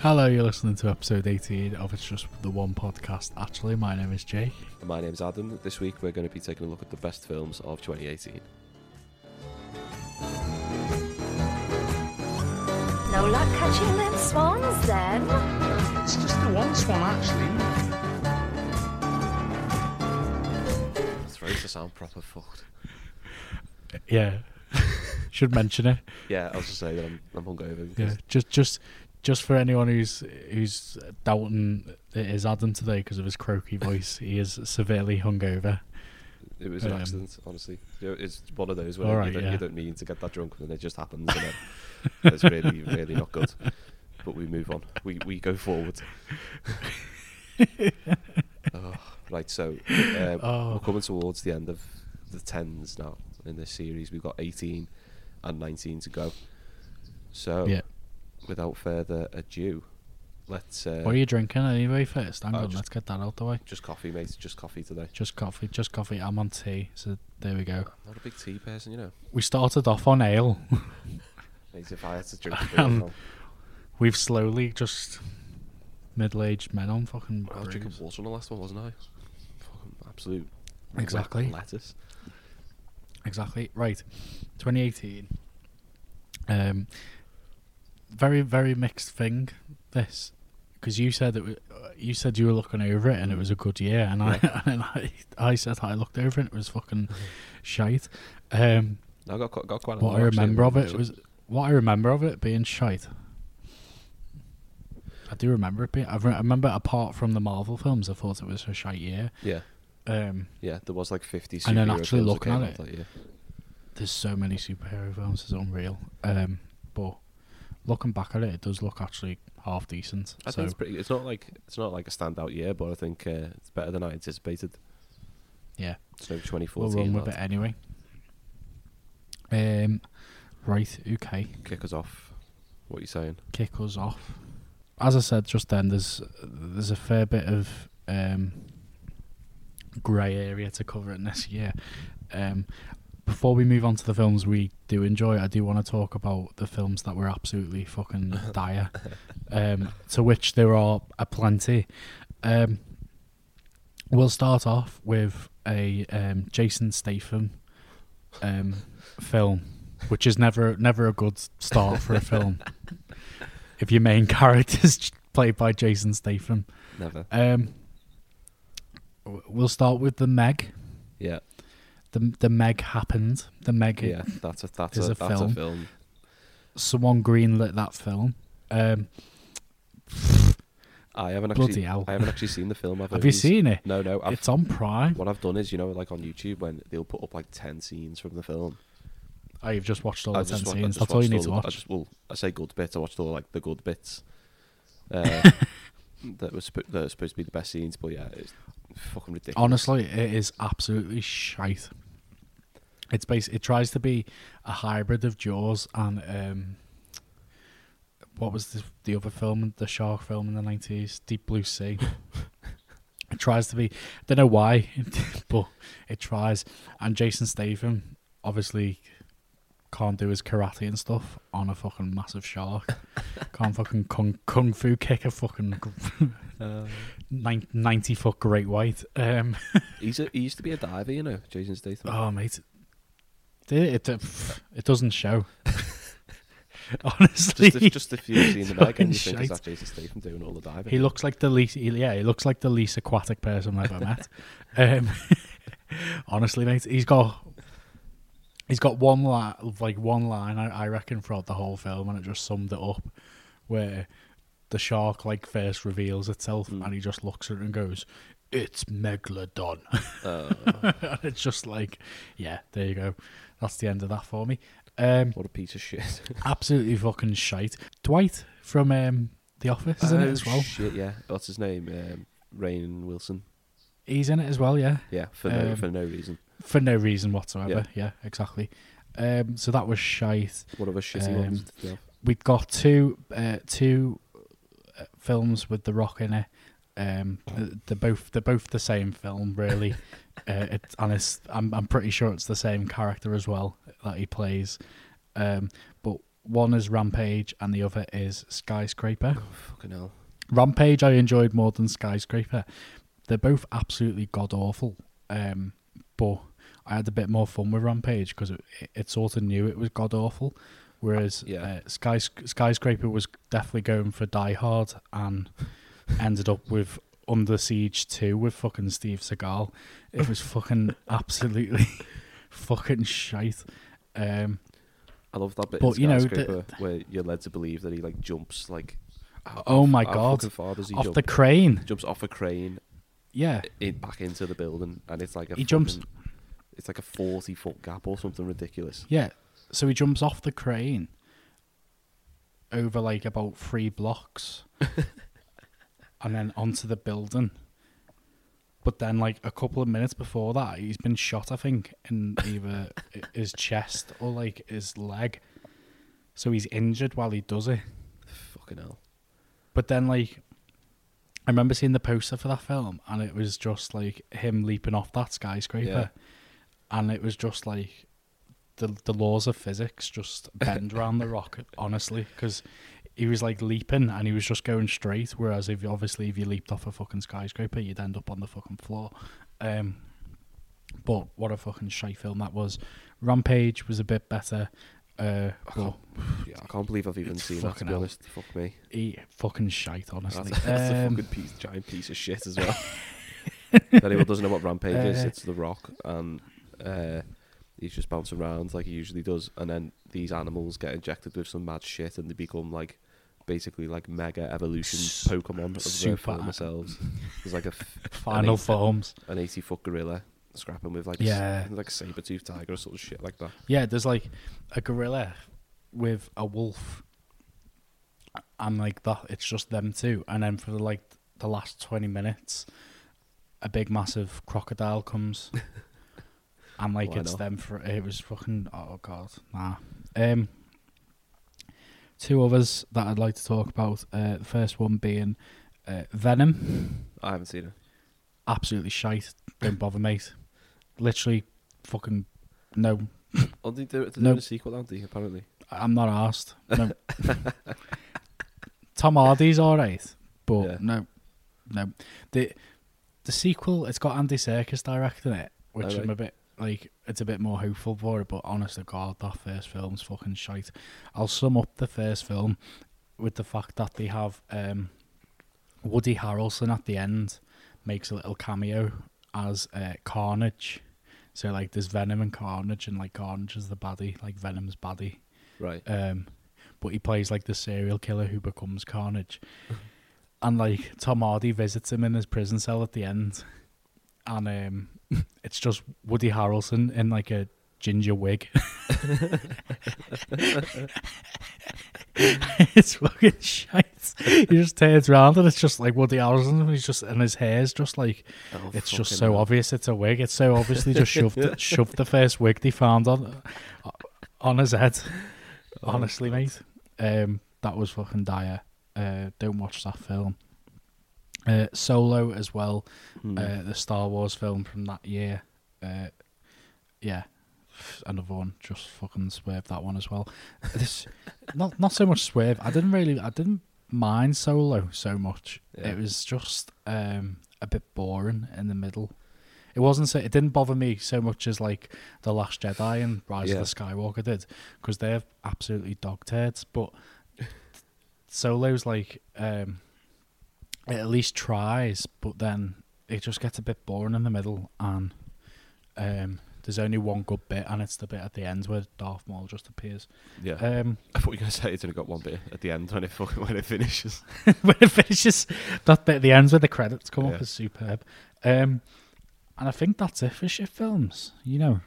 Hello, you're listening to episode 18 of It's Just the One podcast. Actually, my name is Jake. My name's Adam. This week we're going to be taking a look at the best films of 2018. No luck catching them swans then. It's just the one swan, actually. It's very to sound proper fucked. Yeah, should mention it. Yeah, I was just saying that I'm, I'm hungover. Yeah, just just just for anyone who's who's doubting it is Adam today because of his croaky voice, he is severely hungover. It was an um, accident, honestly. You know, it's one of those where Alright, you, don't, yeah. you don't mean to get that drunk and it just happens. And it's really, really not good. But we move on. We we go forward. oh, right, so um, Oh. we're coming towards the end of the tens now in this series. We've got 18 and 19 to go. So, Yeah. Without further ado, let's. Uh, What are you drinking anyway? First, hang Oh, on, just- let's get that out the way. Just coffee, mate. Just coffee today. Just coffee, just coffee. I'm on tea, so there we go. Not a big tea person, you know. We started off on ale. Mate, if I had to drink Um, We've slowly just middle-aged men on fucking. I was drinking water on the last one, wasn't I? Fucking absolute. Exactly. Lettuce. Exactly right. 2018. Um, very very mixed thing. This because you said it. uh, You said you were looking over it and it was a good year, and I and I, I said I looked over it and it was fucking shite. Um, No, I got, got, got quite a what lot, I remember of it actually. was what I remember of it being shite. I do remember it being. I re- I remember apart from the Marvel films, I thought it was a shite year. Yeah, Um, yeah. There was like 50 And then actually looking at it, there's so many superhero films, it's unreal. Um, but looking back at it, it does look actually half decent. I so think it's pretty. It's not like it's not like a standout year, but I think uh, it's better than I anticipated. yeah, So 2014. we'll 2014. run with it anyway. Um, right, okay, Kick us off. What are you saying? kick us off. As I said just then, there's there's a fair bit of um, grey area to cover in this year. Um, before we move on to the films we do enjoy, I do want to talk about the films that were absolutely fucking dire. Um, to which there are a plenty. Um, we'll start off with a um, Jason Statham um, film, which is never never a good start for a film. if your main character is played by Jason Statham, Never. um, we'll start with the Meg. Yeah, The the Meg happened. The Meg. yeah. That's a that's Is a, a that's film. a film. Someone greenlit that film. Um, I haven't actually. hell. I haven't actually seen the film. I've have you seen it? No, no. I've, It's on Prime. what I've done is, you know, like on YouTube when they'll put up like ten scenes from the film. Oh, you've just watched all I the ten scenes. That's all you need to the- I watch. just, well, I say good bits. I watched all like the good bits. Uh, that was that are supposed to be the best scenes, but yeah, it's fucking ridiculous. Honestly, it is absolutely shite. It's bas- It tries to be a hybrid of Jaws and um, what was the the other film, the shark film in the nineties, Deep Blue Sea. it tries to be. I Don't know why, but it tries. And Jason Statham obviously can't do his karate and stuff on a fucking massive shark. can't fucking kung, kung fu kick a fucking nine- 90 foot great white. Um, He's a, he used to be a diver, you know, Jason Statham. oh, mate. It, it, it doesn't show. Honestly. just, if, just if you've seen the Meg and you fucking think is shite. that Jason Statham doing all the diving. He looks like the least, he- yeah, he looks like the least aquatic person I've ever met. Um, honestly, mate, he's got he's got one line, like one line, I, I reckon, throughout the whole film, and it just summed it up, where the shark like first reveals itself, Mm. and he just looks at it and goes, "It's megalodon," Uh, and it's just like, yeah, there you go. That's the end of that for me. Um, what a piece of shit. absolutely fucking shite. Dwight from um, The Office is in it Oh, as well. Shit, yeah. What's his name? Um, Rainn Wilson. He's in it as well, yeah. Yeah, for no Um, for no reason. For no reason whatsoever. Yeah, Yeah. exactly. Um, so that was shite. What other shitty um? We've got two uh, two films with The Rock in it. Um, they're both they're both the same film, really. uh, it, and it's I'm I'm pretty sure it's the same character as well that he plays. Um, but one is Rampage and the other is Skyscraper. Fucking hell. Rampage I enjoyed more than Skyscraper. They're both absolutely god awful. Um, but I had a bit more fun with Rampage because it, it sort of knew it was god awful, whereas Yeah. uh, Sky Skyscraper was definitely going for Die Hard and ended up with Under Siege Two with fucking Steve Seagal. It was fucking absolutely fucking shite. Um, I love that bit But, you know, the- Skyscraper where you're led to believe that he like jumps like. Oh my God. fucking far does he off jump? the crane, jumps off a crane yeah. in, back into the building, and it's like a He jumps- It's like a forty foot gap or something ridiculous. Yeah. So he jumps off the crane over like about three blocks and then onto the building. But then, like a couple of minutes before that, he's been shot, I think, in either his chest or like his leg. So he's injured while he does it. Fucking hell. But then, like, I remember seeing the poster for that film, and it was just like him leaping off that skyscraper, and it was just like the the laws of physics just bend around the rock. Honestly, because he was like leaping and he was just going straight. Whereas if you, obviously if you leaped off a fucking skyscraper, you'd end up on the fucking floor. Um, but what a fucking shite film that was. Rampage was a bit better. Uh, but Yeah, I can't believe I've even seen that. To be hell. honest, fuck me. he fucking shite, honestly. That's, that's a Um, fucking piece, giant piece of shit as well. if anyone doesn't know what Rampage is, Uh, it's The Rock, and uh, he's just bouncing around like he usually does, and then these animals get injected with some mad shit, and they become like basically like mega evolution Pokemon of super former selves. There's like a f- final eight- forms. an eighty foot gorilla scrapping with like Yeah. a, like a saber tooth tiger or sort of shit like that. Yeah, there's like a gorilla with a wolf, and like that, it's just them two. And then for like the last twenty minutes, a big massive crocodile comes, and like Why it's not? them for it was fucking oh god nah. Um, two others that I'd like to talk about. Uh, the first one being uh, Venom. I haven't seen it. Absolutely shite. Don't bother, mate. Literally, fucking no Oh, they do, they're No. doing a sequel, aren't they? Apparently. I'm not asked. No. Tom Hardy's all right, but Yeah. no, no. The the sequel, it's got Andy Serkis directing it, which I'm a bit like. It's a bit more hopeful for it, but honest to God, that first film's fucking shite. I'll sum up the first film with the fact that they have um, Woody Harrelson at the end makes a little cameo as uh, Carnage. So like there's Venom and Carnage, and like Carnage is the baddie, like Venom's baddie. Right. Um, but he plays like the serial killer who becomes Carnage. and like Tom Hardy visits him in his prison cell at the end, and um, it's just Woody Harrelson in like a ginger wig. it's fucking shite. He just turns around and it's just like Woody Harrelson. and He's just and his hair's just like Oh, it's just so hell. obvious it's a wig. It's so obviously just shoved shoved the first wig they found on on his head. Oh, Honestly, mate, um, that was fucking dire. Uh, don't watch that film. Uh, Solo as well, Hmm. uh, the Star Wars film from that year. Uh, yeah, another one. Just fucking swerve that one as well. This not not so much swerve. I didn't really. I didn't mind Solo so much. Yeah. It was just um, a bit boring in the middle. It wasn't. So, it didn't bother me so much as like the Last Jedi and Rise Yeah. of the Skywalker did, because they're absolutely dog turds. But Solo's like um, it at least tries, but then it just gets a bit boring in the middle, and um, there's only one good bit, and it's the bit at the end where Darth Maul just appears. Yeah. Um, I thought you were going to say it's only got one bit at the end when it fucking when it finishes. when it finishes, that bit at the end where the credits come Yeah. up is superb. Um, and I think that's it for shit films. You know,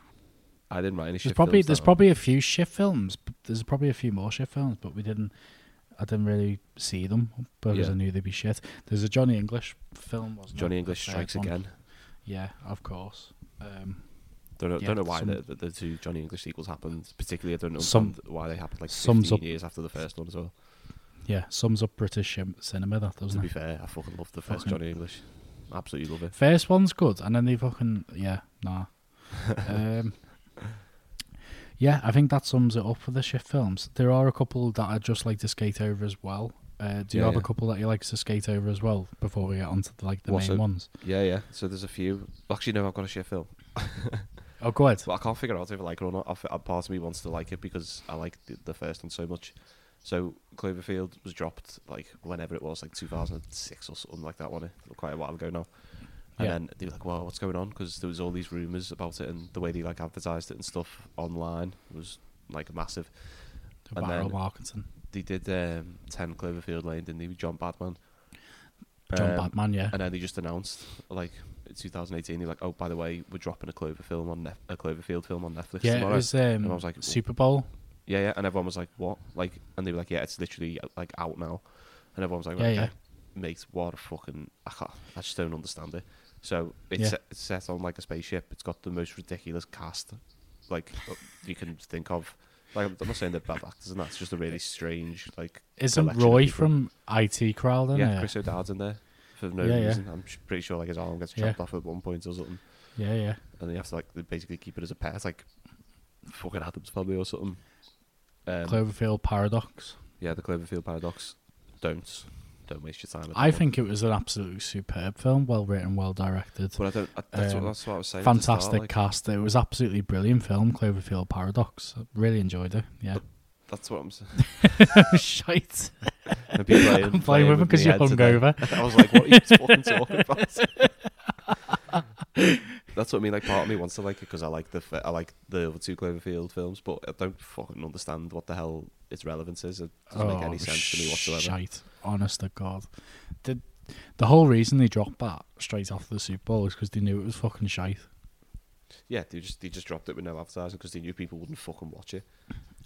I didn't write any there's probably films there's probably a few shit films. But there's probably a few more shit films, but we didn't. I didn't really see them because Yeah. I knew they'd be shit. There's a Johnny English film, wasn't there? Johnny there? English strikes one. again. Yeah, of course. Um, Don't know, Yeah, don't know why some- the, the, two Johnny English sequels happened. Particularly, I don't know Some- why they happened like 15 up- years after the first one as well. yeah, sums up British cinema. That To doesn't be it? fair, I fucking love the first Fucking- Johnny English. Absolutely love it. First one's good, and then they fucking yeah, nah. um, Yeah, I think that sums it up for the shift films. There are a couple that I'd just like to skate over as well. Uh, do you Yeah, have a couple that you like to skate over as well before we get onto the, like the What's main it? ones? Yeah, yeah. So there's a few. Actually, no, I've got a shift film. Oh, go ahead. But I can't figure out if I like it or not. I part of me wants to like it because I like the, the first one so much. So Cloverfield was dropped like whenever it was, like 2006 or something like that one, quite a while ago now. And Yeah. then they were like, "Well, what's going on?" Because there was all these rumors about it, and the way they like advertised it and stuff online was like massive. The and then- Marketing. They did um, 10 Cloverfield Lane, didn't they? with John Badman. John Um, Batman, yeah. And then they just announced, like, in 2018, they're like, "Oh, by the way, we're dropping a Clover film on Nef- a Cloverfield film on Netflix Yeah, it was um, And I was like, Super Bowl. Yeah, yeah, and everyone was like, "What?" Like, and they were like, "Yeah, it's literally like out now," and everyone was like, Yeah, "Okay, yeah. mate, what a fucking I, can't, I just don't understand it." So it's, Yeah. set, it's set on like a spaceship. It's got the most ridiculous cast, like you can think of. Like, I'm not saying they're bad actors, and that's just a really strange like. Isn't Roy from IT Crowd in Yeah, there? Chris O'Dowd's in there for no Yeah, yeah. reason. I'm pretty sure like his arm gets Yeah. chopped off at one point or something, Yeah, yeah. and they have to like basically keep it as a pet, It's like fucking Addams family or something. Um, Cloverfield Paradox. Yeah, the Cloverfield paradox. Don't don't waste your time. with I that think it was an absolutely superb film, well written, well directed. but I don't. I, that's, um, what, that's what I was saying. at the start, Fantastic like, cast. It was absolutely brilliant film, Cloverfield Paradox. I really enjoyed it. Yeah. That's what I'm saying. Shite. I've been playing, I'm playing with it because my you're head today. hungover. I was like, what are you fucking talking about? That's what I mean. Like, part of me wants to like it because I like the f- I like the other two Cloverfield films, but I don't fucking understand what the hell its relevance is. It doesn't make any sense to me whatsoever. Oh, Shite. Honest to God. The, the whole reason they dropped that straight after the Super Bowl is because they knew it was fucking shite. Yeah, they just they just dropped it with no advertising because they knew people wouldn't fucking watch it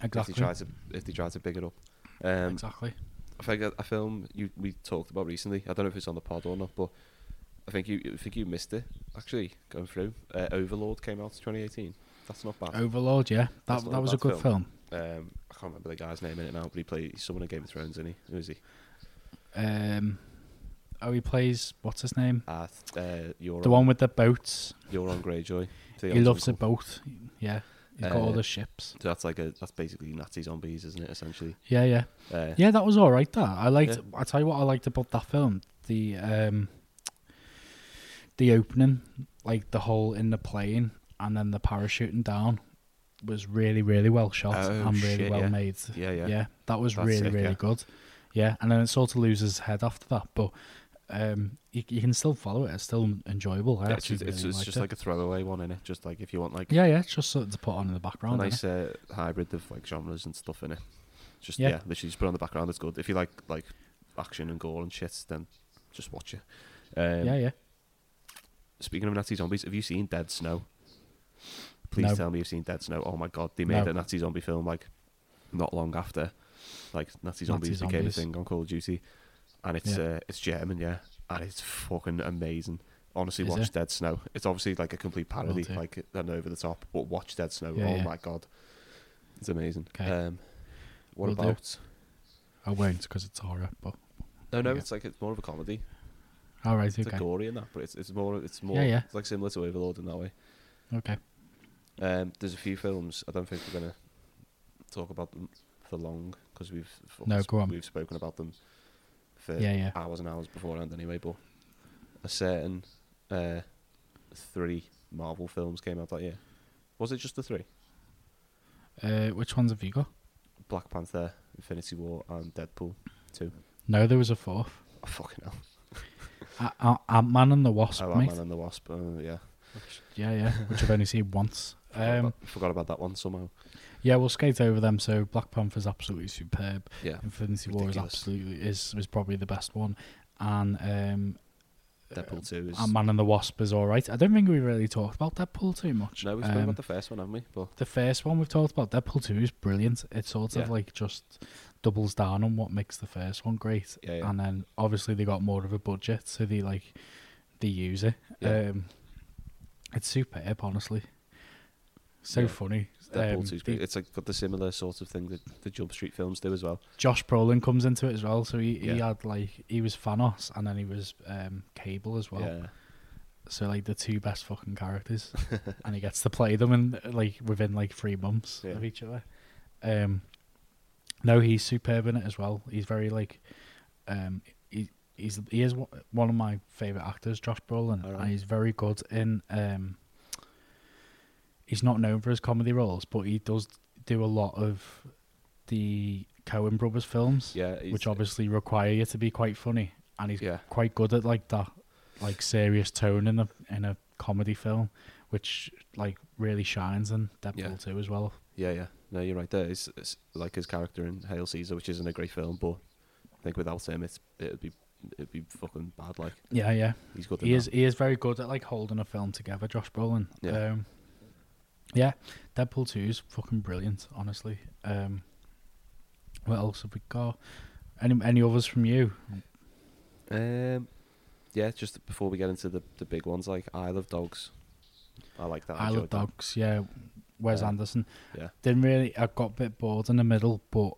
Exactly. if they tried to if they tried to big it up. Um, exactly. I think a, a film you we talked about recently. I don't know if it's on the pod or not, but I think you I think you missed it actually going through. Uh, Overlord came out in 2018. That's not bad. Overlord, yeah. That that was a good film. film. Um, I can't remember the guy's name in it now, but he played he's someone in Game of Thrones, isn't he? Who is he? Um, oh, he plays, what's his name? Uh, uh, Euron, The one with the boats. Euron Greyjoy. He Theon's loves a boat. Yeah. He's got all Uh, the ships. So that's like a that's basically Nazi zombies, isn't it? Essentially. Yeah, yeah. Uh, Yeah, that was all right. That I liked. Yeah. I tell you what, I liked about that film the um, the opening, like the hole in the plane and then the parachuting down, was really really well shot Oh, and really shit, well yeah. made. Yeah, yeah. Yeah, that was That's really sick, really yeah. good. Yeah, and then it sort of loses head after that, but um, you, you can still follow it. It's still enjoyable. I Yeah, it's actually just, really it's, it's liked just it. like a throwaway one in it. Just like if you want like yeah, yeah, it's just something to put on in the a background. nice uh, hybrid of like genres and stuff in it. Just Yeah. yeah. literally just put it on the background. It's good. If you like like action and gore and shit, then just watch it. Um, yeah, yeah. Speaking of Nazi zombies, have you seen Dead Snow? Please No. tell me you've seen Dead Snow. Oh my god, they made No. a Nazi zombie film like not long after, like Nazi zombies became zombies. a thing on Call of Duty, and it's Yeah. uh, it's German, yeah, and it's fucking amazing. Honestly, Is watch it? Dead Snow. It's obviously like a complete parody, like and over the top, but watch Dead Snow. Yeah, oh yeah. my god, it's amazing. 'Kay. Um, what Will do. about? I won't because it's horror. But No, no, it's like it's more of a comedy. all right, It's okay, gory in that, but it's it's more it's more Yeah, yeah. it's like similar to Overlord in that way. okay. Um, there's a few films. I don't think we're gonna talk about them for long because we've No, go on. we've spoken about them for Yeah, yeah. hours and hours beforehand anyway. But a certain uh, three Marvel films came out that year. Was it just the three? Uh, which ones have you got? Black Panther, Infinity War, and Deadpool two. No, there was a fourth. Oh, fucking hell! Ant Man and the Wasp, Oh. Ant-Man and the Wasp. Uh, yeah, Yeah, yeah. Which I've only seen once. Forgot, Um, about, forgot about that one somehow. yeah, we'll skate over them. So Black Panther's absolutely superb. Yeah, Infinity War is absolutely is is probably the best one, and um, Deadpool two is. Ant Man and the Wasp is all right. I don't think we really talked about Deadpool too much. no, we've spoken Um, about the first one, haven't we? But the first one we've talked about. Deadpool two is brilliant. It sort of Yeah. like just doubles down on what makes the first one great. Yeah, yeah. And then obviously they got more of a budget, so they like they use it. Um, it's superb, honestly. So Yeah. funny. Deadpool Um, 2's the- It's like got the similar sort of thing that the Jump Street films do as well. Josh Brolin comes into it as well, so he, he Yeah. had like he was Thanos and then he was um, Cable as well. Yeah. so like the two best fucking characters, and he gets to play them in like within like three months Yeah. of each other. Um, no, he's superb in it as well. He's very like, um, he he's he is one- of my favorite actors, Josh Brolin, Alright. and he's very good in. Um, he's not known for his comedy roles, but he does do a lot of the Coen Brothers films, Yeah, which obviously require you to be quite funny, and he's Yeah. quite good at like that, like serious tone in a in a comedy film, which like really shines in Deadpool Yeah. 2 as well. Yeah, yeah. No, you're right there. It's, like his character in Hail Caesar, which isn't a great film, but I think without him, it's it'd be it'd be fucking bad. Like Yeah, yeah. he's good. He that. is he is very good at like holding a film together, Josh Brolin. Yeah. Um, yeah, Deadpool 2 is fucking brilliant, honestly. Um, what else have we got? Any any others from you? Um, yeah. Just before we get into the the big ones, like Isle of Dogs. I like that. I Isle of enjoyed that. Dogs, yeah. Wes Um, Anderson. Yeah. Didn't really. I got a bit bored in the middle, but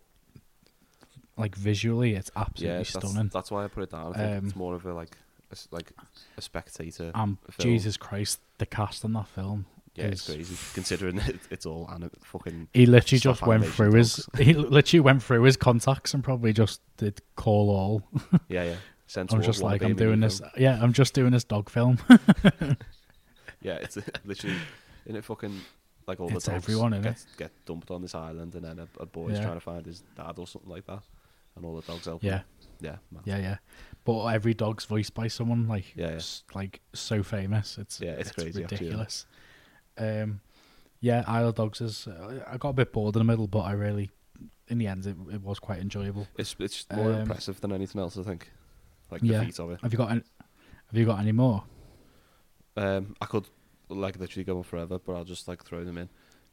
like visually, it's absolutely Yeah, that's, stunning. that's why I put it down. I think Um, it's more of a like a, like a spectator. Um, film. Jesus Christ, the cast in that film. Yeah, it's crazy considering it, it's all anim- fucking. He literally just went through his. He literally went through his contacts and probably just did call all. Yeah, yeah. Sense I'm just like, I'm doing this. film. Yeah, I'm just doing this dog film. Yeah, it's literally in it fucking like all It's the dogs everyone, innit? get, get dumped on this island, and then a, a boy's Yeah. trying to find his dad or something like that, and all the dogs help. yeah, him. yeah, man. yeah, yeah. But every dog's voiced by someone like, Yeah, yeah. like so famous. It's Yeah, it's crazy, actually, yeah. Um, yeah, Isle of Dogs is. Uh, I got a bit bored in the middle, but I really, in the end, it, it was quite enjoyable. It's it's more Um, impressive than anything else. I think, like Yeah. the feat of it. Have you got? Any, have you got any more? Um, I could like literally go on forever, but I'll just like throw them in. Do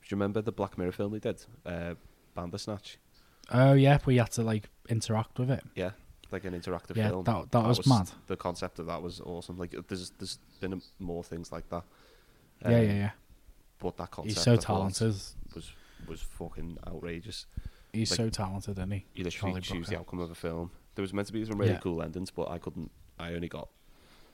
you remember the Black Mirror film they did, uh, Bandersnatch? Oh yeah, we had to like interact with it. Yeah, like an interactive Yeah, film. that- that was mad. The concept of that was awesome. Like, there's there's been more things like that. yeah, yeah, Um, yeah. But that concept He's so talented. was was fucking outrageous. He's like, so talented, isn't he? You literally Charlie choose the outcome of a film. There was meant to be some really Yeah. cool endings, but I couldn't. I only got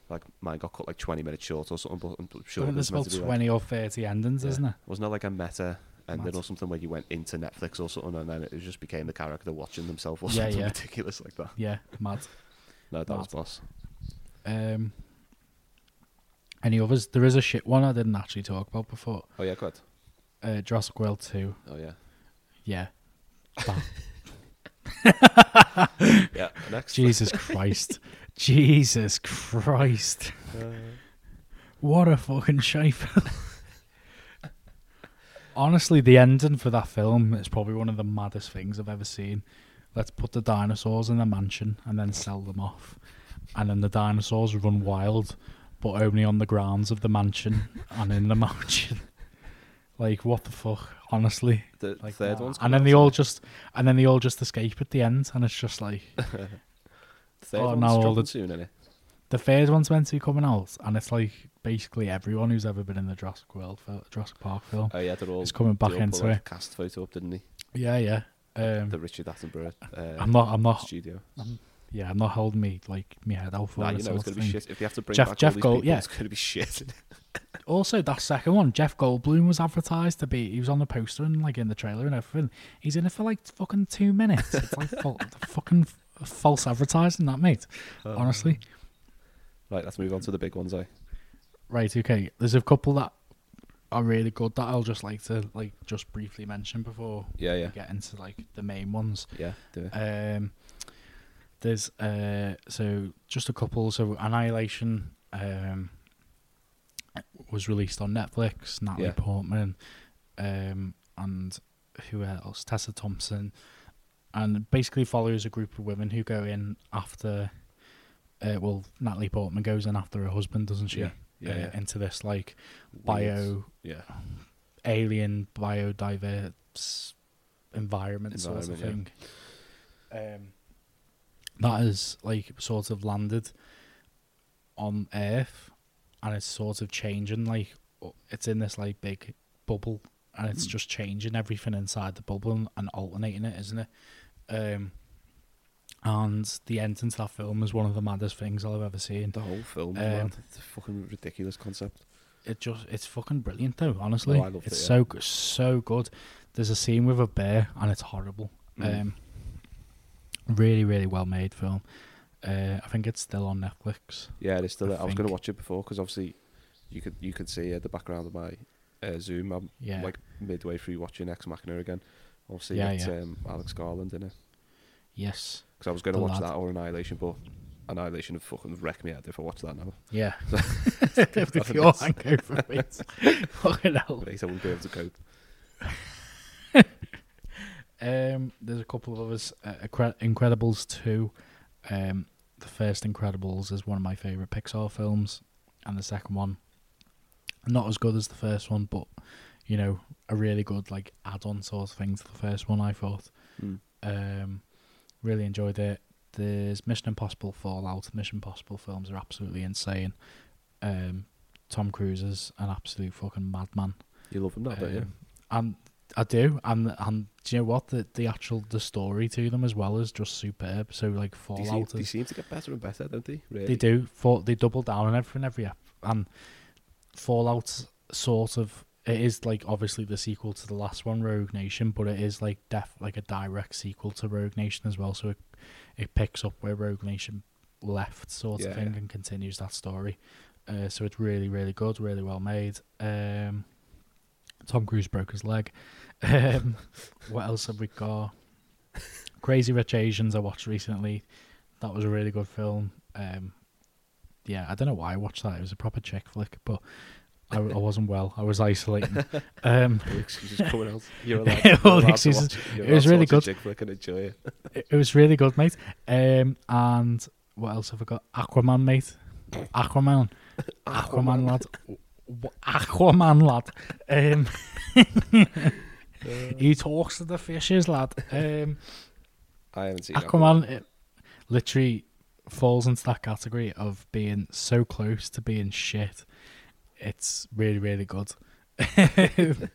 like mine got cut like 20 minutes short or something. But I'm sure there's about to be, like- twenty or thirty endings, Yeah. isn't there? Wasn't it like a meta ending Mad. or something where you went into Netflix or something and then it just became the character watching themselves or Yeah, something ridiculous like that? Yeah, mad. No, that was boss. Um, any others? There is a shit one I didn't actually talk about before. Oh yeah, good. Uh, Jurassic World Two. Oh yeah, Yeah. That- yeah. Next. Jesus Christ. Jesus Christ. Uh, What a fucking shape. Honestly, the ending for that film is probably one of the maddest things I've ever seen. Let's put the dinosaurs in a mansion and then sell them off. And then the dinosaurs run wild, but only on the grounds of the mansion and in the mansion. Like what the fuck? Honestly, the like third nah. one's and then they all just and then they all just escape at the end, and it's just like third oh, one's now all dropping the- soon, innit? the third one's meant to be coming out, and it's like basically everyone who's ever been in the Jurassic World, fil- Jurassic Park film. Oh yeah, they're all. It's coming back they all put, into it. Cast photo up, didn't he? Yeah, yeah. Um, the Richard Attenborough. Uh, I'm not. I'm not. studio. Yeah, I'm not holding me like me head out for Nah, you know it's gonna be shit. If they have to bring Jeff- back Jeff all these Gold- people, yeah. it's gonna be shit. Also, that second one, Jeff Goldblum was advertised to be. He was on the poster and like in the trailer and everything. He's in it for like fucking two minutes. It's like fucking false advertising, that mate. Honestly, right, let's move on to the big ones. Eh? right? Okay, there's a couple that are really good that I'll just like to like just briefly mention before Yeah, yeah, we get into like the main ones. yeah. Do it. Um, there's uh, so just a couple. So Annihilation um, was released on Netflix. Natalie Yeah. Portman, um, and who else? Tessa Thompson, and basically follows a group of women who go in after. Uh, well, Natalie Portman goes in after her husband, doesn't she? Yeah, yeah, uh, yeah. Into this like bio Yeah, alien biodiverse environment, sort of thing. Um, that is like sort of landed on Earth, and it's sort of changing. Like it's in this like big bubble, and it's Mm. just changing everything inside the bubble and, and alternating it, isn't it? Um, and the ending to that film is one of the maddest things I've ever seen. The whole film, Um, man, it's a fucking ridiculous concept. It just it's fucking brilliant though. Honestly, Oh, I it's it, yeah. so so good. There's a scene with a bear and it's horrible. Mm. Um, really, really well made film. Uh, I think it's still on Netflix. Yeah, it's still. I I, was going to watch it before because obviously, you could you could see uh, the background of my uh, Zoom. I'm Yeah. like midway through watching Ex Machina again. Obviously, Yeah, it's yeah. Um, Alex Garland in it. Yes. Because I was going to watch lad. that or Annihilation, but Annihilation would fucking wreck me out if I watch that now. Yeah. I With think your it's- hangover, mate. Fucking hell. I wouldn't be able to cope. Um, there's a couple of others. Uh, Incredibles 2. Um, the first Incredibles is one of my favourite Pixar films, and the second one, not as good as the first one, but you know, a really good like add-on sort of thing to the first one. I thought. Mm. Um, really enjoyed it. There's Mission Impossible Fallout. Mission Impossible films are absolutely insane. Um, Tom Cruise is an absolute fucking madman. You love him now, don't you? Um, and I do, and and do you know what? The the actual the story to them as well is just superb. So like They seem, Fallout, they seem to get better and better, don't they? Really? they do. For, they double down on everything every ep, and Fallout sort of it is like obviously the sequel to the last one, Rogue Nation, but it is like def like a direct sequel to Rogue Nation as well. So it it picks up where Rogue Nation left, sort Yeah, of thing, yeah. and continues that story. Uh, so it's really, really good, really well made. Um, Tom Cruise broke his leg. Um, what else have we got? Crazy Rich Asians I watched recently. That was a really good film. Um, yeah, I don't know why I watched that. It was a proper chick flick, but I, I wasn't well. I was isolating. Um, excuses coming out. You're allowed, All you're allowed to excuses. watch You're It was really good. chick flick and enjoy it. it, it was really good, mate. Um, and what else have I got? Aquaman, mate. Aquaman. Aquaman, lad. Aquaman, lad. Um, he talks to the fishes, lad. Um, I haven't seen Aquaman it literally falls into that category of being so close to being shit. It's really, really good.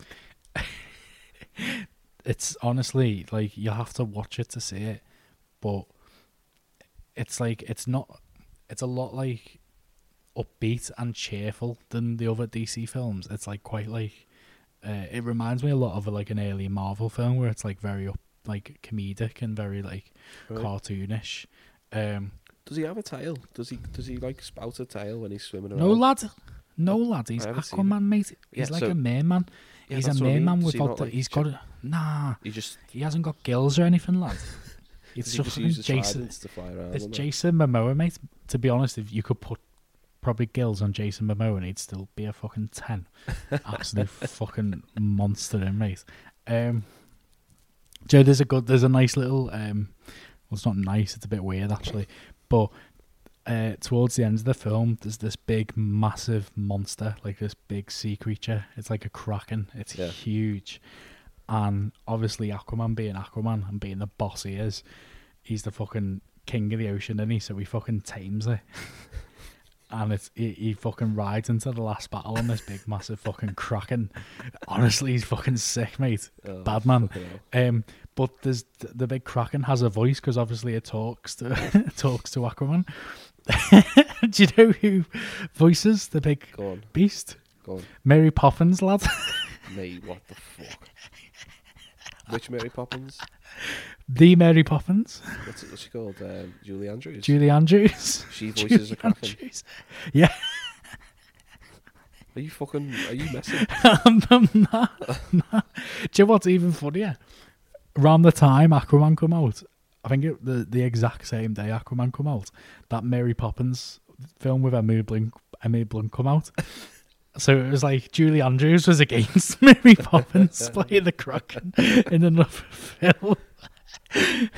it's honestly like you have to watch it to see it, but it's like it's not. It's a lot like upbeat and cheerful than the other DC films. It's like quite like. Uh, it reminds me a lot of like an early Marvel film where it's like very up, like comedic and very like Right. cartoonish. Um, Does he have a tail? Does he does he like spout a tail when he's swimming around? no lad, no lad. He's I haven't seen it. Aquaman, mate. He's Yeah, like so- a merman. Yeah, he's a what I mean. merman without. like, he's got a, nah. He just He hasn't got gills or anything, lad. It's just just fucking use the Jason. to fly around. It's? Jason Momoa, mate. To be honest, if you could put probably gills on Jason Momoa, and he'd still be a fucking ten. Absolute fucking monster, in mate. Um, Joe, there's a good, there's a nice little. Um, well, it's not nice. It's a bit weird actually, but uh, towards the end of the film, there's this big, massive monster, like this big sea creature. It's like a kraken. It's Yeah. huge, and obviously Aquaman being Aquaman and being the boss he is, he's the fucking king of the ocean, and he so he fucking tames it. And it's he, he fucking rides into the last battle on this big massive fucking kraken. Honestly, he's fucking sick, mate. Oh, Bad man. Um, but there's the big kraken has a voice because obviously it talks to talks to Aquaman. Do you know who voices the big Go beast? go. Mary Poppins, lad. Mate, what the fuck? Which Mary Poppins? the Mary Poppins. What's, what's she called? Um, Julie Andrews. Julie Andrews. She voices a Julie kraken. Andrews. Yeah, Are you fucking? Are you messing? I'm not, nah. Do you know what's even funnier? Around the time Aquaman come out, I think it, the the exact same day Aquaman come out, that Mary Poppins film with Emily Blunt, Emily Blunt come out. So it was like Julie Andrews was against Mary Poppins playing the Kraken in another film.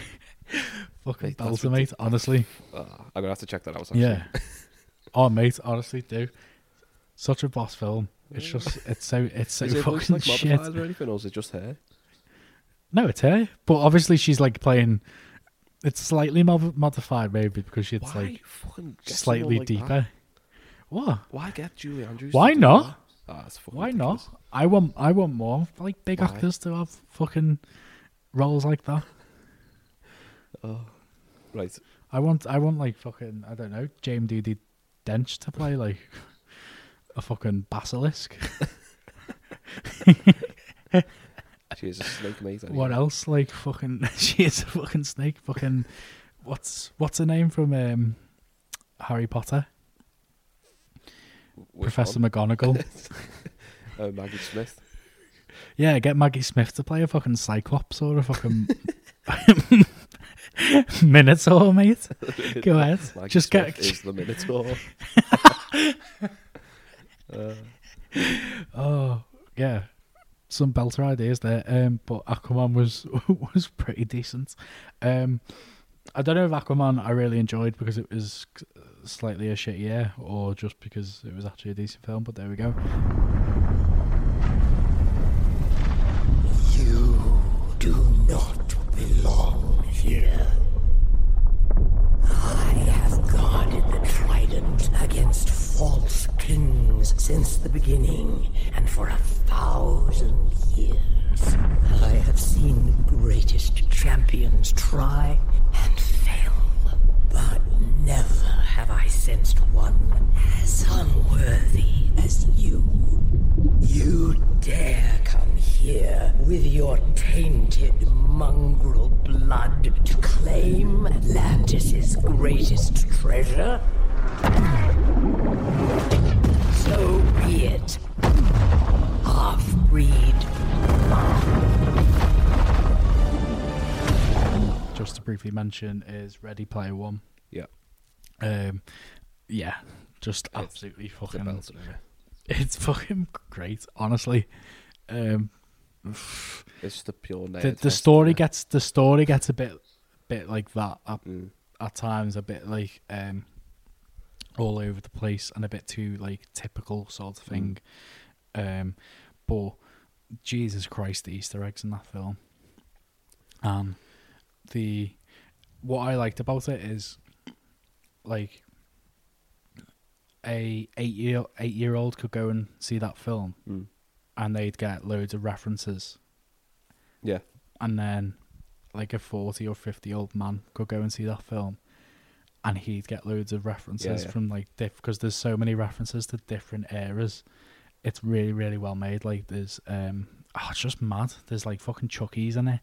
Fucking that's belter, mate. Honestly, Ah, I'm gonna have to check that out. Actually. yeah. Oh, mate, honestly, do such a boss film. It's just, it's so, it's so Is it fucking like shit. or anything, or is it just her? No, it's her. But obviously, she's like playing. It's slightly mod- modified, maybe because Why like slightly like that? deeper. What? Why get Julie Andrews? Why not? that? Ah, Why ridiculous. not? I want. I want more like big Why? actors to have fucking roles like that. Oh. Right. I want I want like fucking I don't know James Judi Dench to play like a fucking basilisk. She is a snake mate. What else? Like fucking she is a fucking snake. Fucking what's what's her name from um, Harry Potter? Which Professor one? McGonagall. Oh, Maggie Smith. yeah, get Maggie Smith to play a fucking Cyclops or a fucking Minotaur, mate. Go ahead. Maggie Just Smith get is the Minotaur. uh, Oh yeah, some belter ideas there. Um, but Aquaman was was pretty decent. Um, I don't know if Aquaman I really enjoyed because it was slightly a shit year, or just because it was actually a decent film. But there we go. Here. I have guarded the trident against false kings since the beginning, and for a thousand years. I have seen the greatest champions try and fail, but never have I sensed one as unworthy as you. You dare come here with your tainted mongrel blood to claim Atlantis' greatest treasure? So be it. Half-breed. Just to briefly mention is Ready Player One. yeah. Um, yeah, just absolutely It's fucking. belter. It's fucking great, honestly. Um, It's just a pure the, the story gets the story gets a bit bit like that at, Mm. at times a bit like um all over the place and a bit too like typical sort of thing um but jesus christ the easter eggs in that film and the what i liked about it is like a eight year eight year old could go and see that film Mm. And they'd get loads of references Yeah. and then like a 40 or 50 old man could go and see that film and he'd get loads of references yeah. from like diff because there's so many references to different eras it's really really well made like there's um oh, it's just mad there's like fucking chuckies in it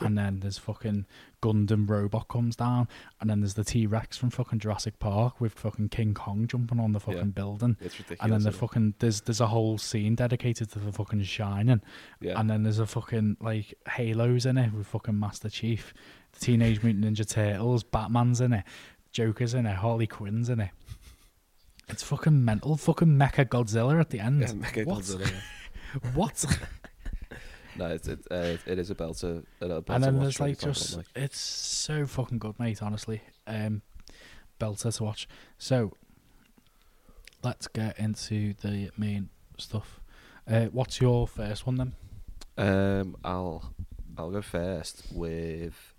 and then there's fucking gundam robot comes down and then there's the t-rex from fucking jurassic park with fucking king kong jumping on the fucking Yeah. building It's ridiculous. and then the fucking there's there's a whole scene dedicated to the fucking shining Yeah. and then there's a fucking like halos in it with fucking Master Chief, the Teenage Mutant Ninja Turtles, Batman's in it, Joker's in it, Harley Quinn's in it. It's fucking mental. Fucking Mecha Godzilla at the end. Yeah, Mecha what? Godzilla. What? No, it's, it, uh, it is a belter. A belter and then there's like just like. it's so fucking good, mate. Honestly, um, belter to watch. So let's get into the main stuff. Uh, what's your first one then? Um, I'll I'll go first with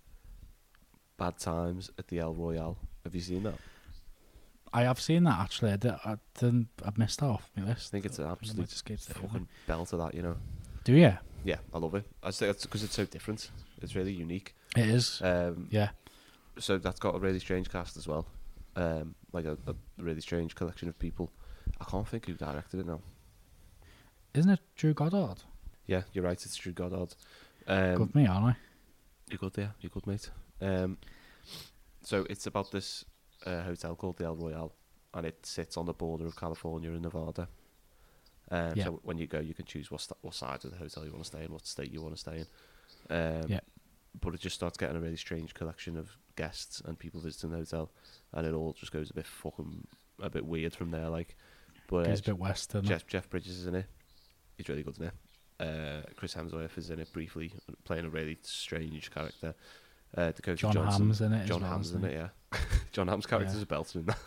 Bad Times at the El Royale. Have you seen that? I have seen that actually. I, did, I didn't. I missed that off my list. I think it's an absolute just skipped it over. fucking belter. That you know. Do you? Yeah, I love it. I just think it's because it's so different. It's really unique. It is. Um, yeah. so that's got a really strange cast as well. Um, like a, a really strange collection of people. I can't think who directed it now. Isn't it Drew Goddard? Yeah, you're right. It's Drew Goddard. Um, Good me, aren't I? You're good there. You're good, mate. Um, so it's about this uh, hotel called the El Royale, and it sits on the border of California and Nevada. Um, Yeah. So when you go, you can choose what st- what side of the hotel you want to stay in, what state you want to stay in. Um, Yeah. But it just starts getting a really strange collection of guests and people visiting the hotel, and it all just goes a bit fucking a bit weird from there. Like, but uh, Goes a bit western. Jeff Jeff Bridges is in it. He's really good in it. Uh, Chris Hemsworth is in it briefly, playing a really strange character. Uh, Dakota John Johnson. Hamm's in it John well, Hamm's in it, yeah. Jon Hamm's character's Yeah. a belter in that.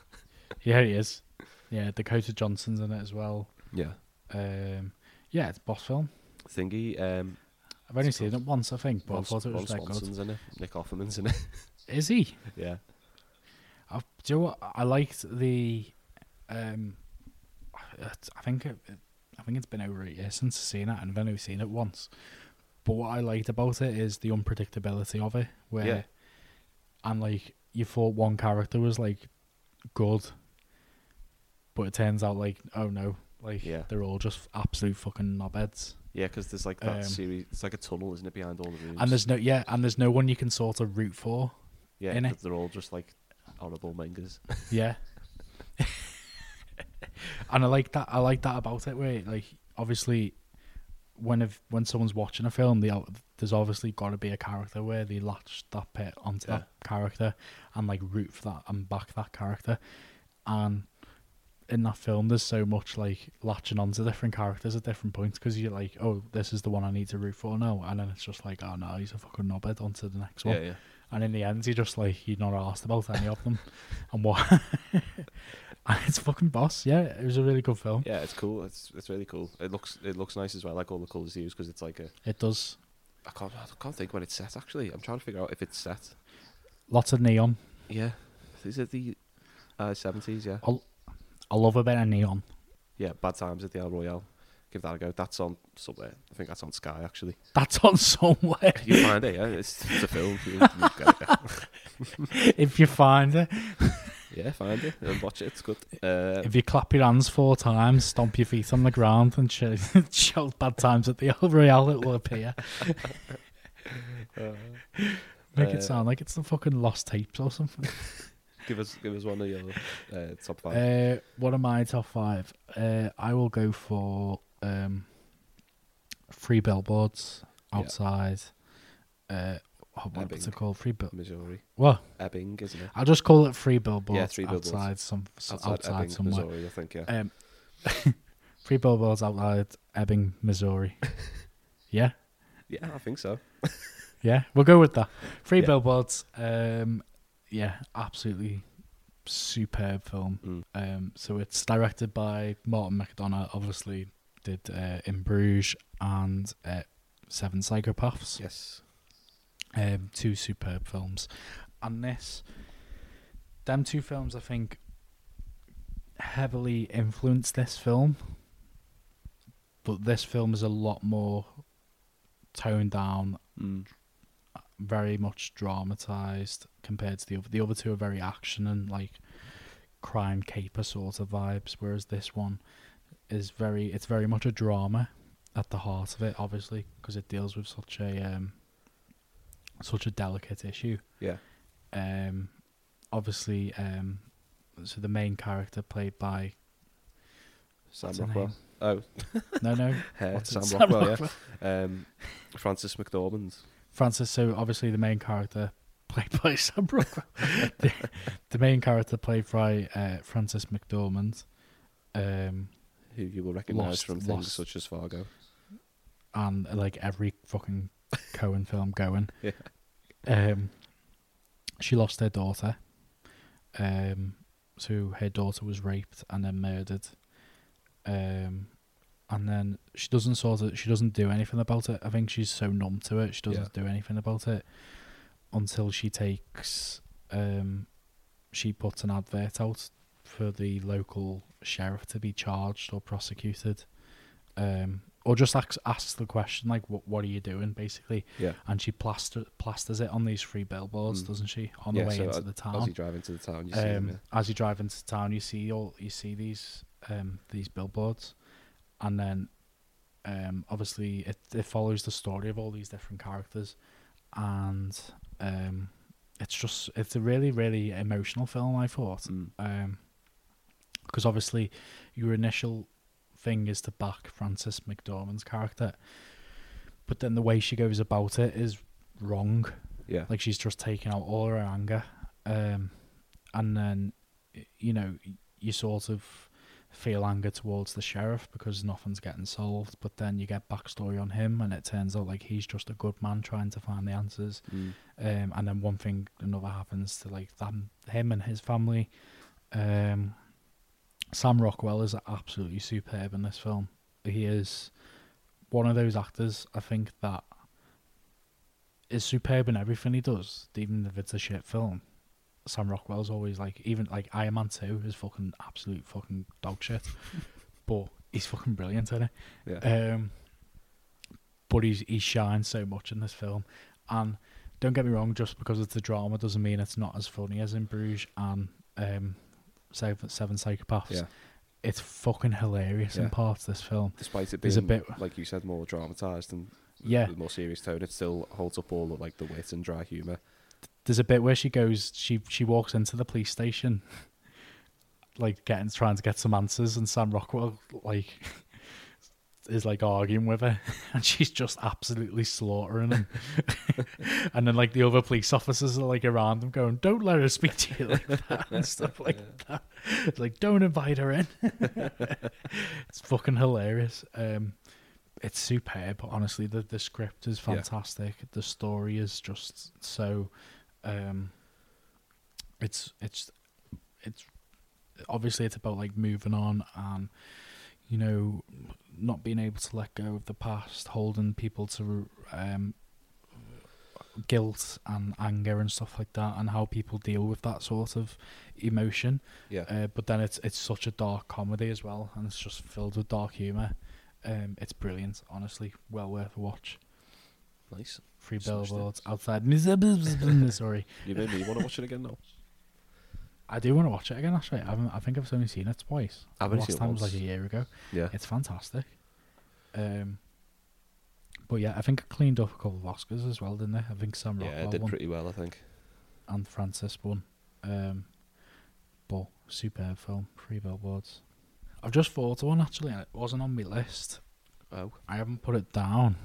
Yeah, he is. Yeah, Dakota Johnson's in it as well. Yeah. Um, yeah, it's a boss film. Thingy. Um, I've only seen it once, I think, but Ron, I thought it Ron was that Swanson's good. in it. Nick Offerman's in it. Is he? yeah. I, do you know what? I liked the. Um, I think it- I think it's been over a year since I've seen it, and I've only seen it once. But what I liked about it is the unpredictability of it, where Yeah. and like you thought one character was like good, but it turns out like oh no, like Yeah. they're all just absolute fucking knobheads. Yeah, because there's like that Um, series. It's like a tunnel, isn't it, behind all the rooms? And there's no yeah, and there's no one you can sort of root for. yeah, in they're all just like horrible mangas. Yeah. and I like that. I like that about it. Where like obviously, when if when someone's watching a film, they there's obviously got to be a character where they latch that bit onto that character and like root for that and back that character. And in that film, there's so much like latching onto different characters at different points because you're like, oh, this is the one I need to root for now, and then it's just like, oh no, he's a fucking knobhead onto the next one. yeah, yeah. And in the end, he just like you're not asked about any of them, and what? and it's fucking boss. Yeah, it was a really good film. Yeah, it's cool. It's it's really cool. It looks it looks nice as well. I like all the colours used because it's like a. It does I can't I can't think when it's set. Actually, I'm trying to figure out if it's set. lots of neon. Yeah, is it the uh, 70s? Yeah, I love a bit of neon. yeah. Bad Times at the El Royale. Give that a go. That's on somewhere. I think that's on Sky actually. That's on somewhere. You find it, yeah. It's, it's a film. You, you it. if you find it, Yeah, find it and watch it. It's good. Uh, if you clap your hands four times, stomp your feet on the ground, and shout, shout bad times at the El Royale, it will appear. Make Uh, it sound like it's the fucking lost tapes or something. Give us give us one of your uh, top five. Uh, what are my top five? Uh, I will go for um, three billboards Yeah. outside. Uh, what, what's it called? Three bill. Missouri, What? Ebbing, isn't it? I'll just call it three billboards. Yeah, three billboards. outside some Outside, outside, Ebbing, somewhere. Missouri, I think. Yeah. Um, three billboards outside Ebbing, Missouri. yeah, yeah, I think so. yeah, we'll go with that. Three Yeah. billboards. Um, yeah, absolutely superb film. Mm. Um, so it's directed by Martin McDonagh. Obviously, did uh, In Bruges and uh, Seven Psychopaths. Yes. Um, two superb films, and this, them two films, I think, heavily influenced this film. But this film is a lot more toned down, Mm. Very much dramatized compared to the other. The other two are very action and like crime caper sort of vibes, whereas this one is very. It's very much a drama at the heart of it, obviously, because it deals with such a um, such a delicate issue. Yeah. Um, obviously, um, so the main character played by Sam Rockwell. Oh, no no uh? Sam, Sam Rockwell, Rockwell. yeah. Um, Frances McDormand. Frances. So obviously the main character played by Sam Rockwell. the, the main character played by uh, Frances McDormand. Um, who you will recognise from things Lost. such as Fargo. and like every fucking Coen film going. Yeah. Um, she lost her daughter. Um, so her daughter was raped and then murdered. Um, and then she doesn't sort of she doesn't do anything about it. I think she's so numb to it. She doesn't do anything about it until she takes um, she puts an advert out for the local sheriff to be charged or prosecuted. Um, or just asks, asks the question like, "What what are you doing?" Basically, Yeah. and she plaster plasters it on these three billboards, Mm. doesn't she? On yeah, the way so into a- the town As you drive into the town, you see them. Um, as you drive into town, you see all you see these um, these billboards, and then um, obviously it it follows the story of all these different characters, and um, it's just it's a really really emotional film. I thought. Mm. um, because obviously your initial thing is to back Frances McDormand's character, but then the way she goes about it is wrong. Yeah. Like she's just taking out all her anger, um, and then you know you sort of feel anger towards the sheriff because nothing's getting solved. But then you get backstory on him, and it turns out like he's just a good man trying to find the answers. Mm. Um, and then one thing another happens to like them, him and his family. Um, Sam Rockwell is absolutely superb in this film. He is one of those actors I think that is superb in everything he does, even if it's a shit film. Sam Rockwell's always like, even like Iron Man Two is fucking absolute fucking dog shit, but he's fucking brilliant in it. Yeah. Um, but he's he shines so much in this film, and don't get me wrong. Just because it's a drama doesn't mean it's not as funny as in Bruges and um, Seven, Seven Psychopaths. Yeah. It's fucking hilarious Yeah. in parts. This film. Despite it There's a being, bit- like you said, more dramatized and Yeah. more serious tone, it still holds up all of like the wit and dry humor. There's a bit where she goes. She she walks into the police station, like getting trying to get some answers, and Sam Rockwell like is like arguing with her, and she's just absolutely slaughtering him. and then like the other police officers are like around them, going, "Don't let her speak to you like that," and stuff like that. It's like, "Don't invite her in." it's fucking hilarious. Um, it's superb. Honestly, the the script is Yeah. fantastic. The story is just so. Um, it's it's it's obviously it's about like moving on and you know not being able to let go of the past, holding people to um, guilt and anger and stuff like that, and how people deal with that sort of emotion. Yeah. Uh, but then it's it's such a dark comedy as well, and it's just filled with dark humor. Um, it's brilliant, honestly, well worth a watch. Nice. Free billboards outside Missouri. You made me want to watch it again now. I do want to watch it again. Actually, I, I think I've only seen it twice. I've The only last seen it time was like a year ago. Yeah. It's fantastic. Um, but yeah, I think it cleaned up a couple of Oscars as well, didn't they? I think Sam Yeah, Rockwell it did won pretty well, I think. and Frances won. Um, but superb film, Free Billboards. I've just thought of one actually, and it wasn't on my list. Oh. I haven't put it down.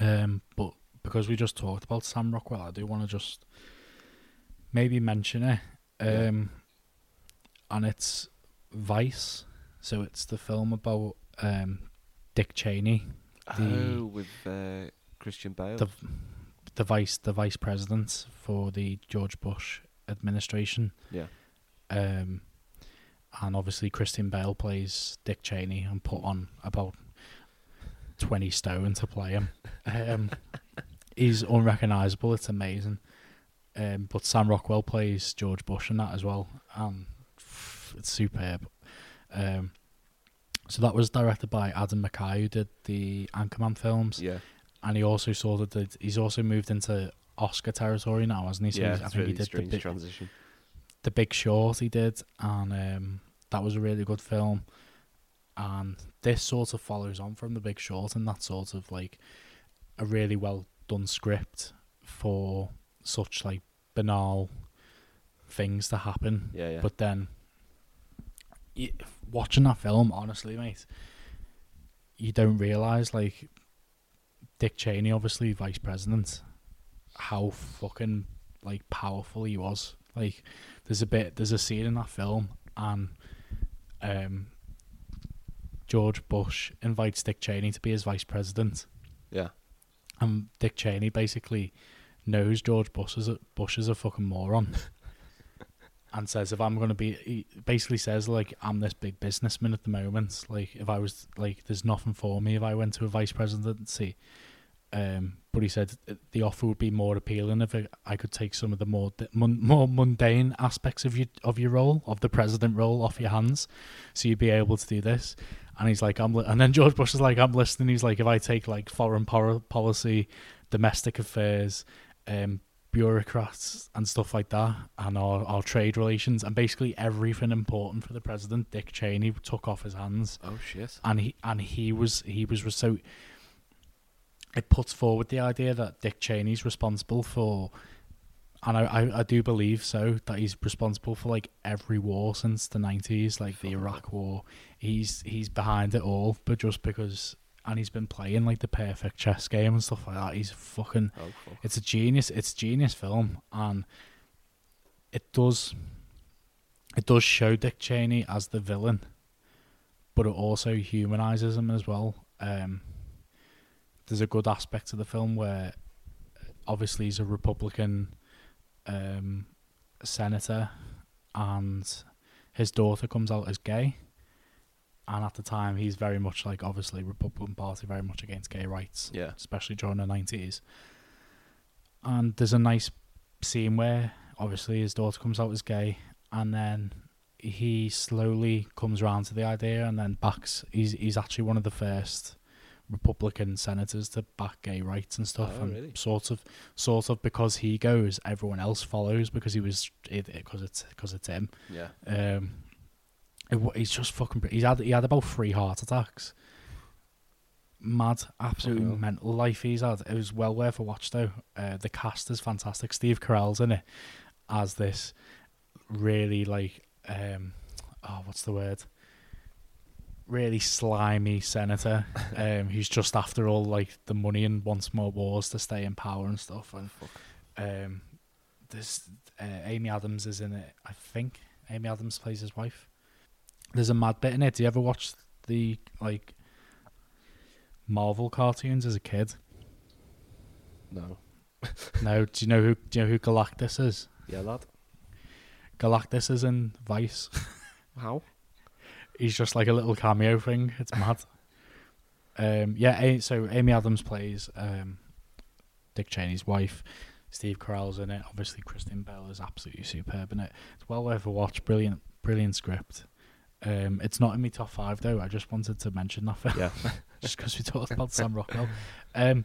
Um, but because we just talked about Sam Rockwell, I do want to just maybe mention it. Yeah. Um, and it's Vice. So it's the film about um, Dick Cheney, The- oh, with uh, Christian Bale. the the vice the vice president for the George Bush administration. yeah. Um, and obviously Christian Bale plays Dick Cheney and put on about twenty stone to play him. Um, he's unrecognizable. It's amazing. Um, but Sam Rockwell plays George Bush in that as well, and it's superb. Um, so that was directed by Adam McKay, who did the Anchorman films, Yeah. and he also sort of did. He's also moved into Oscar territory now, hasn't he? So yeah, he's- I think really he did the big, transition. the Big Short he did, and um, that was a really good film. And this sort of follows on from The Big Short, and that sort of like a really well done script for such like banal things to happen. Yeah, yeah. But then, y watching that film, honestly, mate, you don't realize like Dick Cheney, obviously vice president, how fucking like powerful he was. Like, there's a bit, there's a scene in that film, and um, George Bush invites Dick Cheney to be his vice president, yeah. and Dick Cheney basically knows George Bush is a, Bush is a fucking moron. And says if I'm gonna be, he basically says like I'm this big businessman at the moment. Like if I was like, there's nothing for me if I went to a vice presidency. Um, but he said the offer would be more appealing if I, I could take some of the more more mundane aspects of your of your role of the president role off your hands, so you'd be able to do this. And he's like, I'm, li-, and then George Bush is like, I'm listening. He's like, if I take like foreign por- policy, domestic affairs, um, bureaucrats and stuff like that, and our, our trade relations, and basically everything important for the president, Dick Cheney took off his hands Oh shit. and he and he was he was was so it puts forward the idea that Dick Cheney's responsible for and I, I, I do believe so that he's responsible for like every war since the nineties, like the Iraq war. He's he's behind it all, but just because and he's been playing like the perfect chess game and stuff like that. He's fucking Oh fuck. it's a genius. It's a genius film, and it does it does show Dick Cheney as the villain, but it also humanizes him as well. Um, there's a good aspect to the film where obviously he's a Republican um, senator, and his daughter comes out as gay. And at the time, he's very much like obviously Republican Party, very much against gay rights Yeah. especially during the nineties. And there's a nice scene where obviously his daughter comes out as gay, and then he slowly comes around to the idea, and then backs. He's he's actually one of the first Republican senators to back gay rights and stuff, Oh, and really? sort of, sort of because he goes, everyone else follows because he was because it's because it's him. Yeah. Um, it, he's just fucking. He's had he had about three heart attacks. Mad, absolutely mental life he's had. It was well worth a watch though. Uh, the cast is fantastic. Steve Carell's in it as this really like um, oh, what's the word? Really slimy senator um, who's just after all like the money and wants more wars to stay in power and stuff. And um, there's uh, Amy Adams is in it. I think Amy Adams plays his wife. There's a mad bit in it. Do you ever watch the like Marvel cartoons as a kid? No. No. Do you know who? Do you know who Galactus is? Yeah, lad. Galactus is in Vice. How? He's just like a little cameo thing. It's mad. um, yeah. So Amy Adams plays um, Dick Cheney's wife. Steve Carell's in it. Obviously, Christian Bale is absolutely superb in it. It's well worth a watch. Brilliant, brilliant script. Um, it's not in my top five though. I just wanted to mention that film Yeah. just because we talked about Sam Rockwell. Um,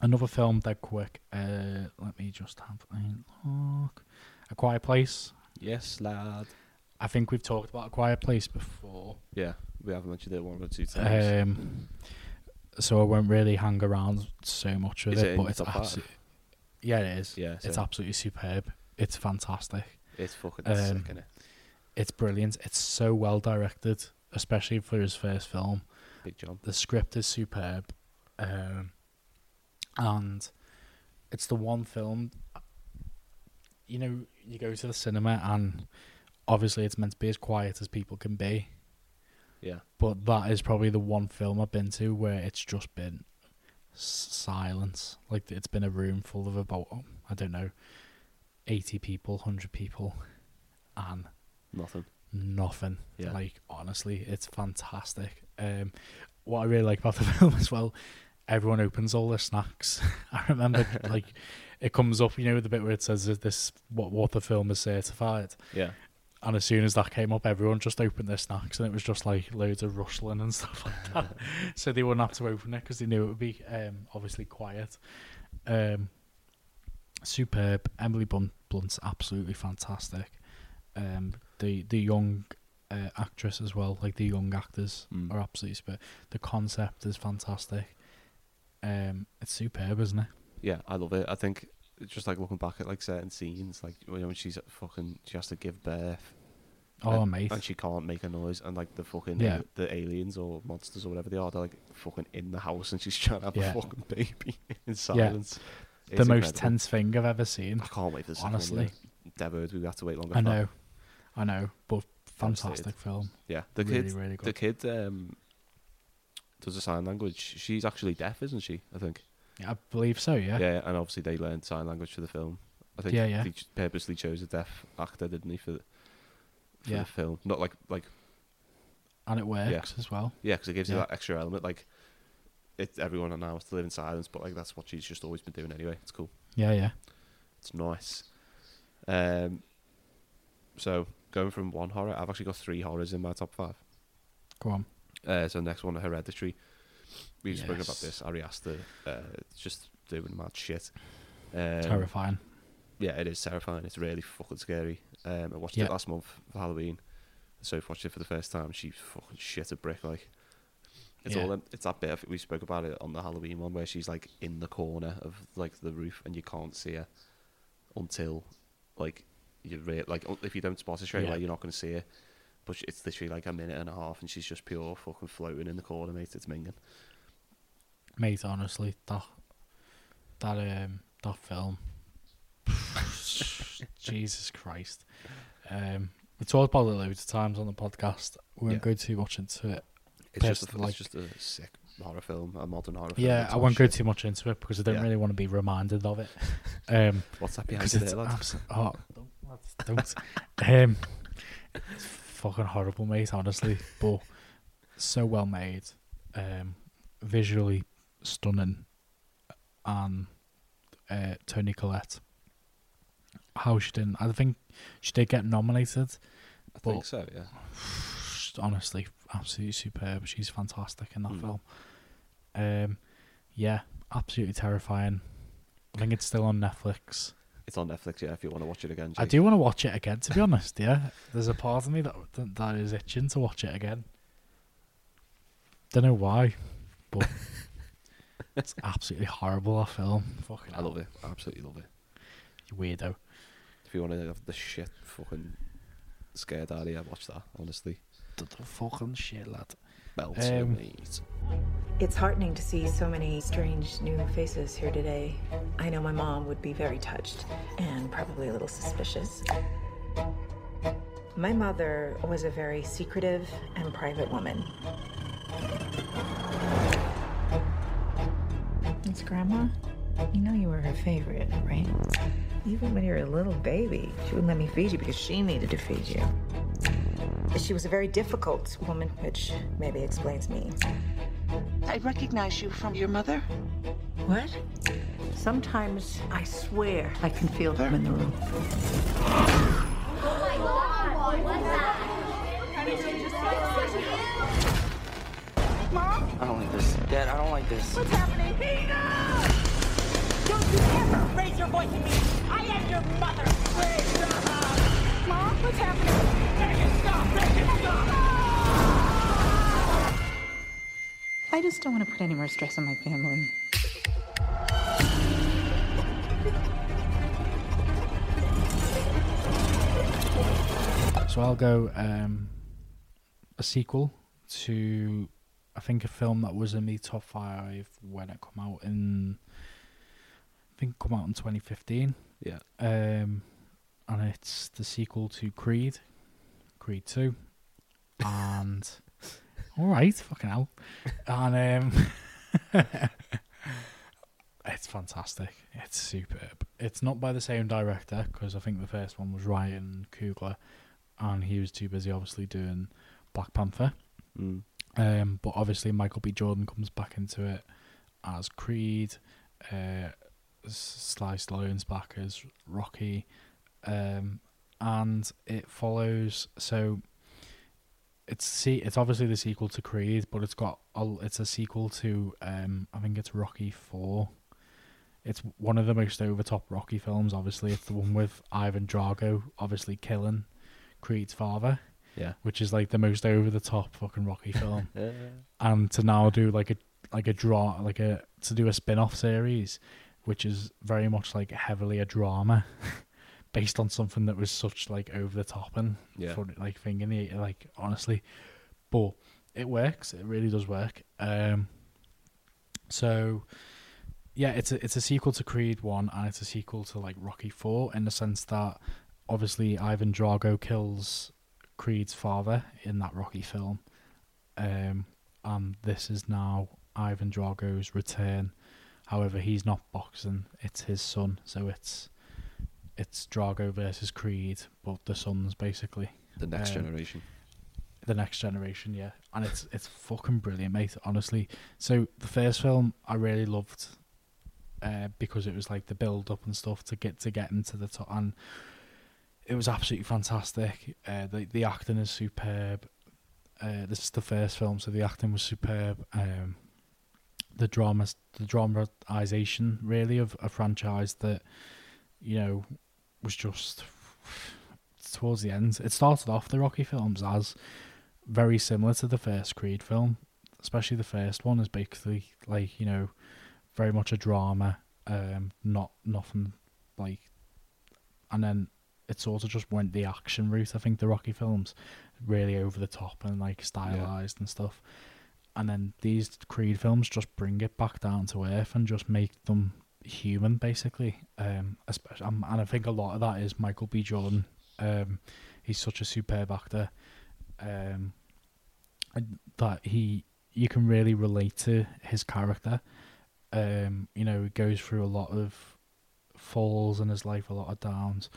another film dead quick. Uh, let me just have a look. A Quiet Place. yes, lad. I think we've talked about A Quiet Place before. Yeah, we have mentioned it one or two times. Um, so I won't really hang around so much with Is it, it but it's absolutely yeah, it is. Yeah, it's so- absolutely superb. It's fantastic. it's fucking um, sick, innit? It's brilliant. It's so well directed, especially for his first film. Big John. The script is superb, um, and it's the one film. You know, you go to the cinema, and obviously it's meant to be as quiet as people can be. Yeah. but that is probably the one film I've been to where it's just been silence. Like it's been a room full of about oh, I don't know, eighty people, hundred people, and Nothing. nothing. Yeah. Like honestly, it's fantastic. Um, what I really like about the film as well, everyone opens all their snacks. I remember like it comes up, you know, with the bit where it says this what what the film is certified. Yeah. And as soon as that came up, everyone just opened their snacks, and it was just like loads of rustling and stuff like that. so they wouldn't have to open it because they knew it would be um, obviously quiet. Um, superb. Emily Blunt, Blunt's absolutely fantastic. Um, the the young uh, actress as well, like the young actors, Mm. are absolutely superb. The concept is fantastic. Um, it's superb, isn't it? Yeah, I love it. I think it's just like looking back at like certain scenes, like when she's fucking, she has to give birth. Oh, and, mate. And she can't make a noise, and like the fucking Yeah. the aliens or monsters or whatever they are, they're like fucking in the house, and she's trying to have Yeah. a fucking baby in silence. It's the It's most incredible. tense thing I've ever seen. I can't wait for this. honestly. one. yeah. Dead we have to wait longer. I know, I know, but fantastic film. Yeah, the Really, kid, really the kid um, does a sign language. She's actually deaf, isn't she? I think. Yeah, I believe so. Yeah. Yeah, and obviously they learned sign language for the film. I think Yeah, yeah. they ch- purposely chose a deaf actor, didn't he, for the, for Yeah. the film? Not like like and it works as well. yeah, because it gives you that extra element. Like, it everyone now has to live in silence, but like that's what she's just always been doing anyway. It's cool. Yeah, yeah. It's nice. Um, so going from one horror, I've actually got three horrors in my top five. Go on. Uh, so next one, Hereditary. We've spoken about Yes. this. Ari Aster, uh, just doing mad shit. Um, Terrifying. Yeah, it is terrifying. It's really fucking scary. Um, I watched Yeah. it last month for Halloween. So if watched it for the first time. She fucking shit a brick like. It's Yeah. all. It's that bit of, we spoke about it on the Halloween one where she's like in the corner of like the roof and you can't see her until like you re- like if you don't spot her straight Yeah. away you're not going to see her. But it's literally like a minute and a half and she's just pure fucking floating in the corner, mate. It's minging. Mate, honestly, that that um that film. Jesus Christ. Um we talked about it loads of times on the podcast. We won't Yeah. go too much into it. It's just, a, like- it's just a sick horror film, a modern horror film. Yeah, I won't go too much into it because I don't Yeah. really want to be reminded of it. Um What's that behind because you there, lad? abs- oh, don't, lads, don't. um, it's fucking horrible, mate. Honestly, but so well made, um, visually stunning, and uh, Toni Collette. How she didn't? I think she did get nominated. I think so, yeah. Honestly, absolutely superb. She's fantastic in that Mm. film. Um, yeah, absolutely terrifying. I think it's still on Netflix. It's on Netflix, yeah. If you want to watch it again, I do want to watch it again. To be honest, yeah, there's a part of me that that, that is itching to watch it again. Don't know why, but it's absolutely horrible. That film, fucking, I love it. I absolutely love it. You weirdo. If you want to have the shit fucking scared out of you, watch that. Honestly, The, the fucking shit, lad. belts Um, mate. It's heartening to see so many strange new faces here today. I know my mom would be very touched and probably a little suspicious. My mother was a very secretive and private woman. It's Grandma. You know you were her favorite, right? Even when you were a little baby, she wouldn't let me feed you because she needed to feed you. She was a very difficult woman, which maybe explains me. I recognize you from your mother. What? Sometimes I swear I can feel them in the room. Oh my god! What's that? Mom? I don't like this. Dad, I don't like this. What's happening? Peter! Don't you ever raise your voice at me! I am your mother! Mom, what's happening? Make it stop! Make it stop! I just don't want to put any more stress on my family. So I'll go um, a sequel to I think a film that was in the top five when it come out in I think come out in 2015. Yeah. Um, and it's the sequel to Creed, Creed Two, and all right, fucking hell, and um, it's fantastic. It's superb. It's not by the same director because I think the first one was Ryan Coogler, and he was too busy obviously doing Black Panther. Mm. Um, but obviously Michael B. Jordan comes back into it as Creed. Uh, Sly Stallone's back as Rocky, um, and it follows. So it's see, it's obviously the sequel to Creed, but it's got a, it's a sequel to um, I think it's Rocky Four. It's one of the most over top Rocky films. Obviously, it's the one with Ivan Drago, obviously killing Creed's father Yeah. which is like the most over the top fucking Rocky film. and to now do like a like a draw like a to do a spin off series, which is very much like heavily a drama, based on something that was such like over the top and Yeah. funny, like thing in the like honestly, but it works. It really does work. Um, so yeah, it's a it's a sequel to Creed one, and it's a sequel to like Rocky four in the sense that obviously Ivan Drago kills Creed's father in that Rocky film, um, and this is now Ivan Drago's return. However, he's not boxing; it's his son, so it's it's Drago versus Creed, but the sons basically The next Um, generation. the next generation, yeah. And it's it's fucking brilliant, mate. Honestly. So the first film I really loved, uh, because it was like the build up and stuff to get to get into the top, and it was absolutely fantastic. Uh, the the acting is superb. Uh, this is the first film, so the acting was superb. Um, the drama, the dramatization, really of a franchise that, you know, was just towards the end. It started off the Rocky films as very similar to the first Creed film, especially the first one is basically like you know very much a drama, um, not nothing like, and then it sort of just went the action route. I think the Rocky films really over the top and like stylized and stuff, and then these Creed films just bring it back down to earth and just make them human basically. Um, especially and I think a lot of that is Michael B. Jordan. Um, he's such a superb actor um, that he you can really relate to his character. Um, you know, he goes through a lot of falls in his life, a lot of downs,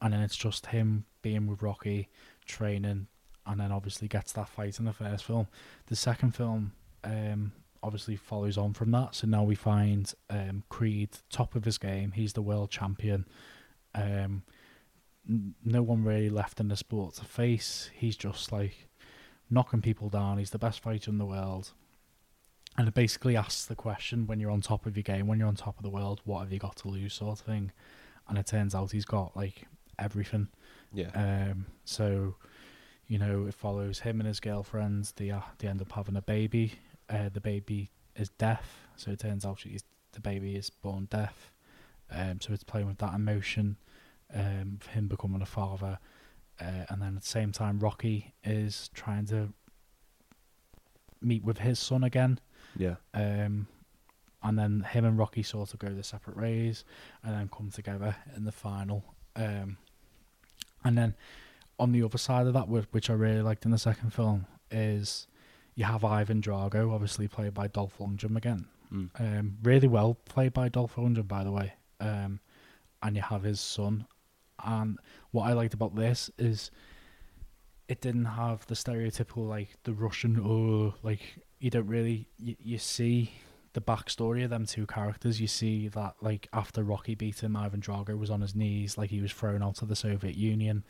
and then it's just him being with Rocky, training, and then obviously gets that fight in the first film. The second film, um, obviously follows on from that. So now we find um, Creed top of his game. He's the world champion. Um, n- no one really left in the sport to face. He's just like knocking people down. He's the best fighter in the world. and it basically asks the question when you're on top of your game, when you're on top of the world, what have you got to lose, sort of thing. And it turns out he's got like everything. Yeah. Um, so, you know, it follows him and his girlfriend. They uh, they end up having a baby. Uh, the baby is deaf, so it turns out she's, the baby is born deaf. Um, so it's playing with that emotion, um, of him becoming a father, uh, and then at the same time, Rocky is trying to meet with his son again. Yeah. Um, and then him and Rocky sort of go their separate ways, and then come together in the final. Um, and then on the other side of that, which I really liked in the second film, is you have Ivan Drago, obviously played by Dolph Lundgren again. Mm. Um, really well played by Dolph Lundgren, by the way. Um, and you have his son. And what I liked about this is it didn't have the stereotypical like the Russian or like you don't really you, you see the backstory of them two characters. You see that like after Rocky beat him, Ivan Drago was on his knees, like he was thrown out of the Soviet Union.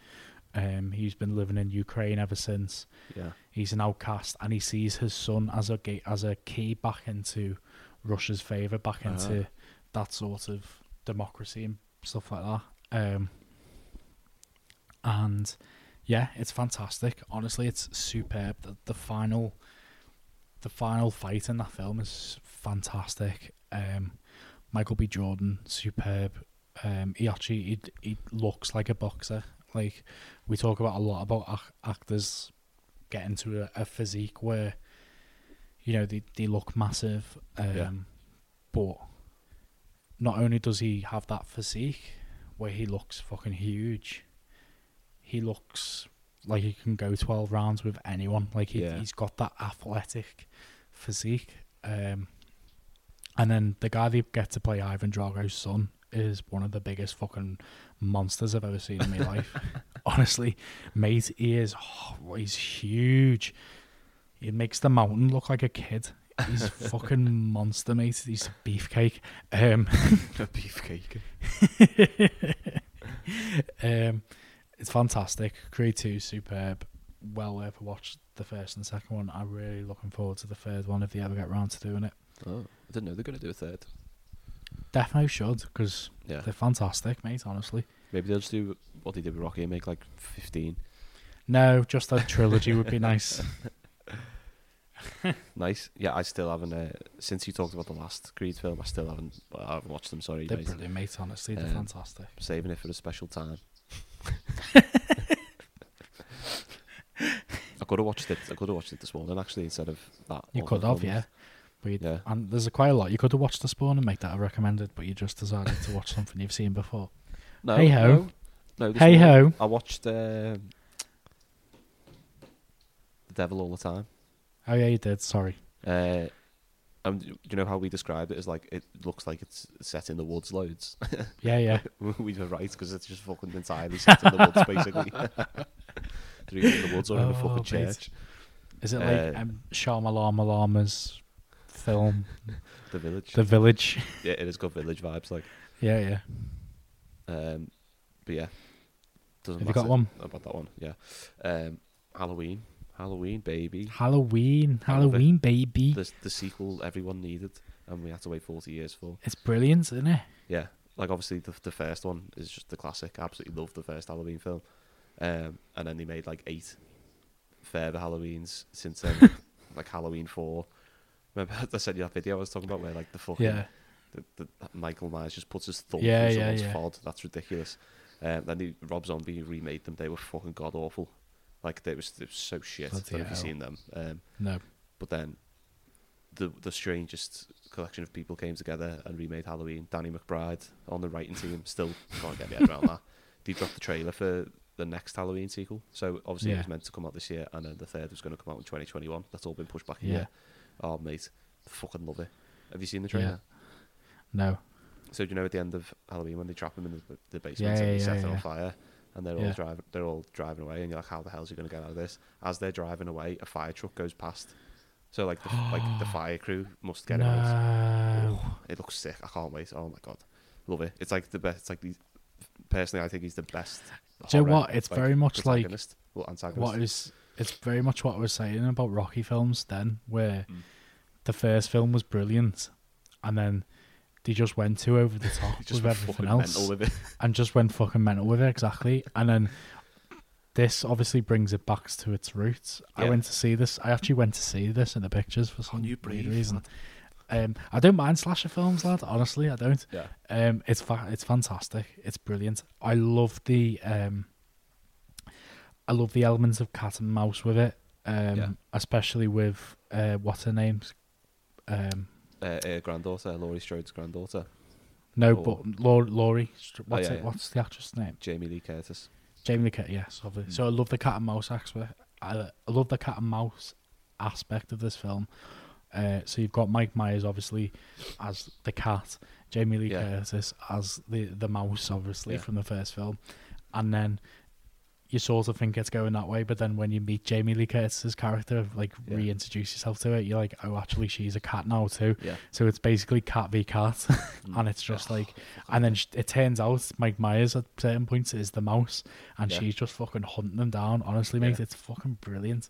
Um, he's been living in Ukraine ever since. Yeah. He's an outcast, and he sees his son as a gate as a key back into Russia's favor, back into Ah. that sort of democracy and stuff like that. Um, and yeah, it's fantastic. Honestly, it's superb. The, the final, the final fight in that film is fantastic. Um, Michael B. Jordan, superb. Um, he actually he, he looks like a boxer. Like we talk about a lot about ac- actors getting to a, a physique where you know they they look massive. Um, Yeah. But not only does he have that physique where he looks fucking huge, he looks like he can go 12 rounds with anyone. Like he, Yeah. he's got that athletic physique. Um, and then the guy they get to play Ivan Drago's son is one of the biggest fucking monsters I've ever seen in my life. Honestly, mate, he is. Oh, he's huge. He makes the mountain look like a kid. He's a fucking monster, mate. He's a beefcake. Um, A beefcake. um, it's fantastic. Creed 2 superb. Well worth a watch. The first and second one. I'm really looking forward to the third one if they ever get round to doing it. Oh, I didn't know they're going to do a third. Definitely should because Yeah. they're fantastic, mate. Honestly, Maybe they'll just do what they did with Rocky and make like 15. no, just a trilogy would be nice. Nice. Yeah, I still haven't. Uh, since you talked about the last Creed film, I still haven't. I haven't watched them. Sorry, They're mate. brilliant, mate. Honestly, they're Um, fantastic. Saving it for a special time. I could have watched it. I could have watched it this morning actually instead of that. You could have, yeah. But you- Yeah. and there's a quite a lot. You could have watched the Spawn and make that a recommended, but you just decided to watch something you've seen before. No, Hey ho. no, no, hey ho. I watched uh, The Devil All the Time. Oh yeah, you did. Sorry. Uh, um, do you know how we describe it as like it looks like it's set in the woods loads. Yeah, yeah. we were right because it's just fucking entirely set in the woods basically. They're in the woods or in a Oh, fucking church. Is it like Uh, um, Shyamalan Malama's film, The village. The Village? yeah, it has got village vibes like. yeah, yeah. Um, but yeah, doesn't Have you got one? about that one. Yeah, um, Halloween, Halloween, baby. Halloween. Halloween, baby. The the sequel everyone needed, and we had to wait forty years for. It's brilliant, isn't it? Yeah, like obviously the the first one is just the classic. I absolutely love the first Halloween film, um, and then they made like eight further Halloweens since then, like Halloween four. Remember I sent you that video I was talking about where like the fucking Yeah. the, the, Michael Myers just puts his thumb Yeah, through yeah, someone's yeah. fod. That's ridiculous. Um, then the Rob Zombie remade them. They were fucking god awful. Like they was, they was so shit. Bloody I don't know if you've seen them. Um, No. but then the the strangest collection of people came together and remade Halloween. Danny McBride on the writing team still can't get my head around that. They dropped the trailer for the next Halloween sequel. So obviously it was meant to come out this year, and then the third was going to come out in 2021. That's all been pushed back a Yeah. year. Oh mate, fucking love it. Have you seen the trailer? No. So do you know at the end of Halloween when they trap him in the, the basement Yeah, and they yeah, set yeah, it on yeah. fire, and they're all Yeah. driving, they're all driving away, and you're like, how the hell is he going to get out of this? As they're driving away, a fire truck goes past. So like the like the fire crew must get out. No. Oh, it looks sick. I can't wait. Oh my god, love it. It's like the best. It's like the personally, I think he's the best. Do you know horror, what? It's very much like protagonist. well, antagonist. what is it's very much what I was saying about Rocky films then, where Mm. the first film was brilliant, and then they just went too over the top Just with everything else, with it. and just went fucking mental with it exactly. And then this obviously brings it back to its roots. I went to see this. I actually went to see this in the pictures for some weird brave reason. Um, I don't mind slasher films, lad. Honestly, I don't. Yeah. Um, it's fa- it's fantastic. It's brilliant. I love the um, I love the elements of cat and mouse with it. Um, Yeah. especially with uh, what's her name's um, Uh, uh, granddaughter, Laurie Strode's granddaughter, no, Oh. but Laurie. Laurie what's yeah, it? yeah. What's the actress name? Jamie Lee Curtis. Jamie Lee Curtis. Yes, obviously. So I love the cat and mouse aspect. I, I love the cat and mouse aspect of this film. Uh, so you've got Mike Myers obviously as the cat, Jamie Lee Yeah. Curtis as the the mouse, obviously Yeah. from the first film, and then you sort of think it's going that way, but then when you meet Jamie Lee Curtis's character, like Yeah. reintroduce yourself to it, you're like, oh, actually, she's a cat now too. Yeah. So it's basically cat v cat, mm. and it's just oh, like, and then it turns out Mike Myers at certain points is the mouse, and Yeah. she's just fucking hunting them down. Honestly, mate, Yeah. it's fucking brilliant.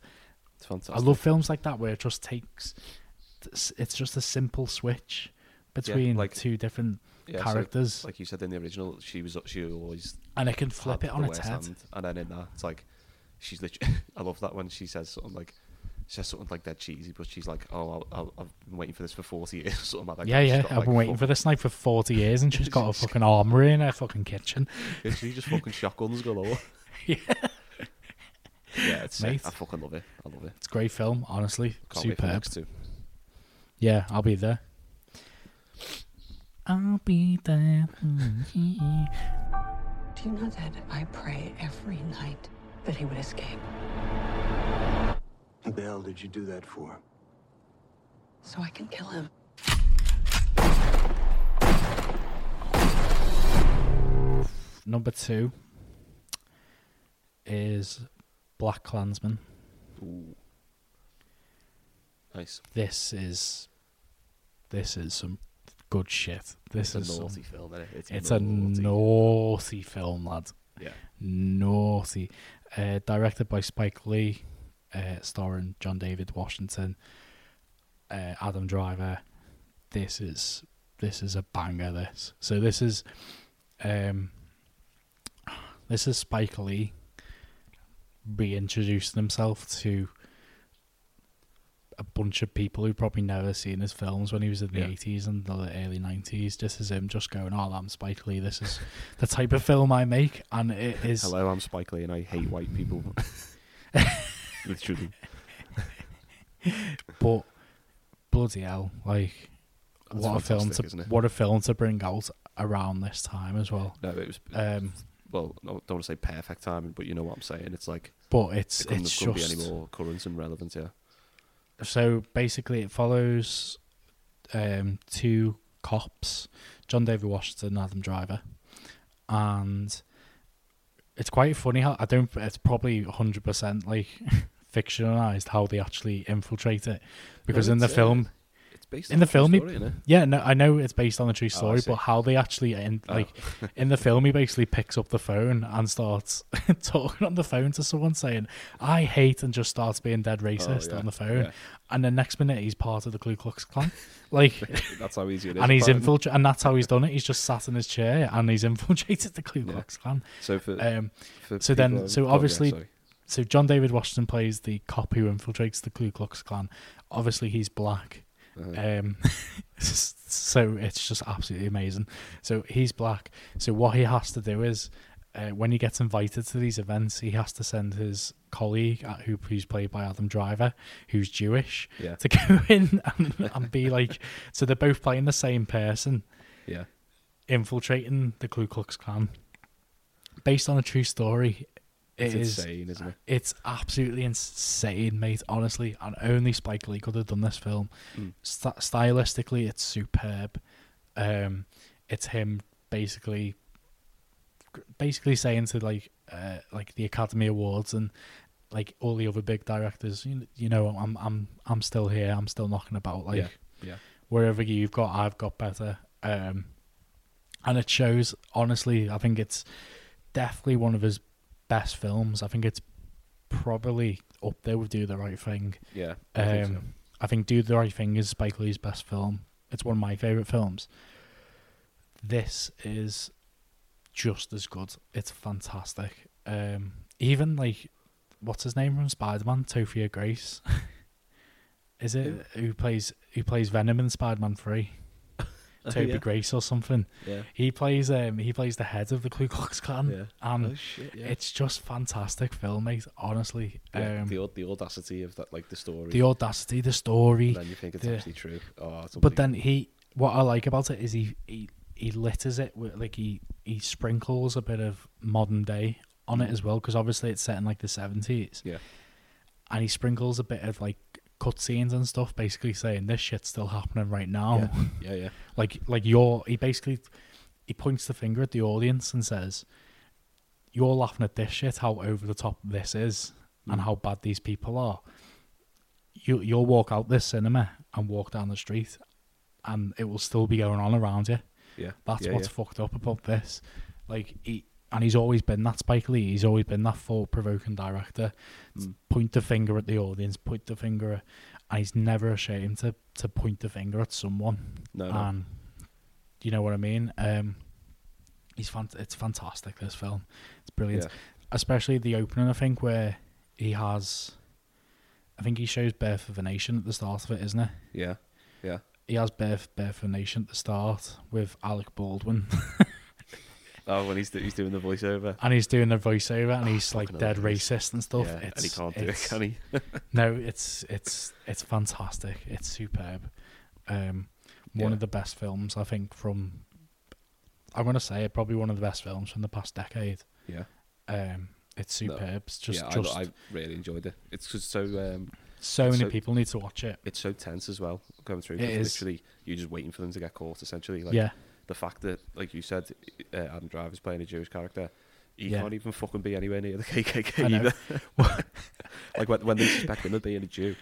It's fantastic. I love films like that where it just takes, it's just a simple switch between like- two different Yeah, so, characters, like you said in the original, she was she always and it can flip it on its head. hand, and then in that, it's like she's literally. I love that when she says something like. She says something like that cheesy, but she's like, "Oh, I'll, I'll, I've been waiting for this for forty years." Something like that. Yeah, yeah. got, I've like, been waiting fuck- for this night for 40 years and she's got a fucking armory in her fucking kitchen. She just fucking shotguns galore. Yeah. Yeah, it's. Mate. I fucking love it. I love it. It's a great film, honestly. Can't Superb. Yeah, I'll be there. I'll be there. Mm-hmm. Do you know that I pray every night that he would escape? What the hell did you do that for? So I can kill him. Number two is Black Klansman. Ooh. Nice. This is this is some good shit. This It's is a some- naughty film, isn't it? It's, it's a naughty. naughty film, lad. Yeah. Naughty. Uh, directed by Spike Lee, uh, starring John David Washington, uh, Adam Driver. This is this is a banger. This so this is um this is Spike Lee reintroducing himself to a bunch of people who probably never seen his films when he was in the Yeah. 80s and the early 90s. This is him just going, Oh, I'm Spike Lee. This is the type of film I make. And it is. Hello, I'm Spike Lee, and I hate white people. Literally. But bloody hell, like That's what a film to what a film to bring out around this time as well. No, it was. Um, well, no, don't want to say perfect timing, but you know what I'm saying. It's like but it's it couldn't, it's couldn't just be any more current and relevant. Yeah. So basically it follows um, two cops, John David Washington and Adam Driver, and it's quite funny how I don't. It's probably hundred percent like fictionalized how they actually infiltrate it because No, in the uh, film. It's based in on the film, he- story, innit? yeah, no, I know it's based on a true Oh, story, see. but how they actually end, Oh. like in the film, he basically picks up the phone and starts talking on the phone to someone saying, "I hate," and just starts being dead racist Oh, yeah, on the phone, yeah. and the next minute he's part of the Ku Klux Klan, like, That's how easy it is. and he's infiltrated, and that's how he's done it. He's just sat in his chair and he's infiltrated the Ku Yeah. Klux Klan. So for, Um, for so then, so oh, yeah, obviously, sorry. so John David Washington plays the cop who infiltrates the Ku Klux Klan. Obviously, he's black. Uh-huh. Um, so it's just absolutely amazing. So he's black. So what he has to do is, uh, when he gets invited to these events, he has to send his colleague, uh, who who's played by Adam Driver, who's Jewish, Yeah. to go in and, and be like. So they're both playing the same person, yeah. infiltrating the Ku Klux Klan, based on a true story. It's It is insane, isn't it? it's absolutely insane, mate. Honestly, and only Spike Lee could have done this film. Mm. St- stylistically, it's superb. Um, it's him basically, basically saying to like, uh, like the Academy Awards and like all the other big directors, you, you know, I'm, I'm, I'm still here. I'm still knocking about. Like, Yeah, yeah. wherever you've got, I've got better. Um, and it shows. Honestly, I think it's definitely one of his best films. I think it's probably up there with Do the Right Thing. Yeah, I think so. Um, I think Do the Right Thing is Spike Lee's best film. It's one of my favorite films. This is just as good. It's fantastic. Um, even like, what's his name from Spider Man? Topher Grace. is it who plays who plays Venom in Spider Man Three? Toby Oh, yeah. Grace or something. Yeah. He plays um he plays the head of the Ku Klux Klan. Yeah. And Oh, shit, yeah. it's just fantastic film, mate. Honestly, Yeah, um, the the audacity of that, like the story. the audacity, the story. And then you think it's the- actually true. Oh, it's but then he, what I like about it is he he he litters it with like he he sprinkles a bit of modern day on it as well because obviously it's set in like the seventies. Yeah. and he sprinkles a bit of like cutscenes and stuff, basically saying this shit's still happening right now. Yeah, yeah. like like you're he basically he points the finger at the audience and says, "You're laughing at this shit, how over the top this is, and Mm. how bad these people are. You you'll walk out this cinema and walk down the street, and it will still be going on around you. Yeah. That's yeah, what's yeah. fucked up about this. Like he and he's always been that Spike Lee. He's always been that thought provoking director. Mm. Point the finger at the audience. Point the finger, at, and he's never ashamed to to point the finger at someone. No, no. And you know what I mean. Um, he's fant- It's fantastic. This film. It's brilliant. Yeah. Especially the opening. I think where he has. I think he shows Birth of a Nation at the start of it, isn't it? Yeah. Yeah. He has Birth, Birth of a Nation at the start with Alec Baldwin. Oh, when he's he's doing the voiceover. and he's doing the voiceover and he's like dead racist and stuff. Yeah, and he It's, can't do it, can he? no, it's it's it's fantastic. It's superb. Um, one Yeah. of the best films I think from. I'm gonna say it probably one of the best films from the past decade. Yeah. Um, it's No. superb. It's just yeah, just I, I really enjoyed it. It's just so um, so it's many people need to watch it. It's so tense as well going through. It 'cause is. Literally, you're just waiting for them to get caught. Essentially, like Yeah. The fact that, like you said, uh, Adam Driver's playing a Jewish character. He Yeah. can't even fucking be anywhere near the KKK either. like when, when they suspect him of being a Jew,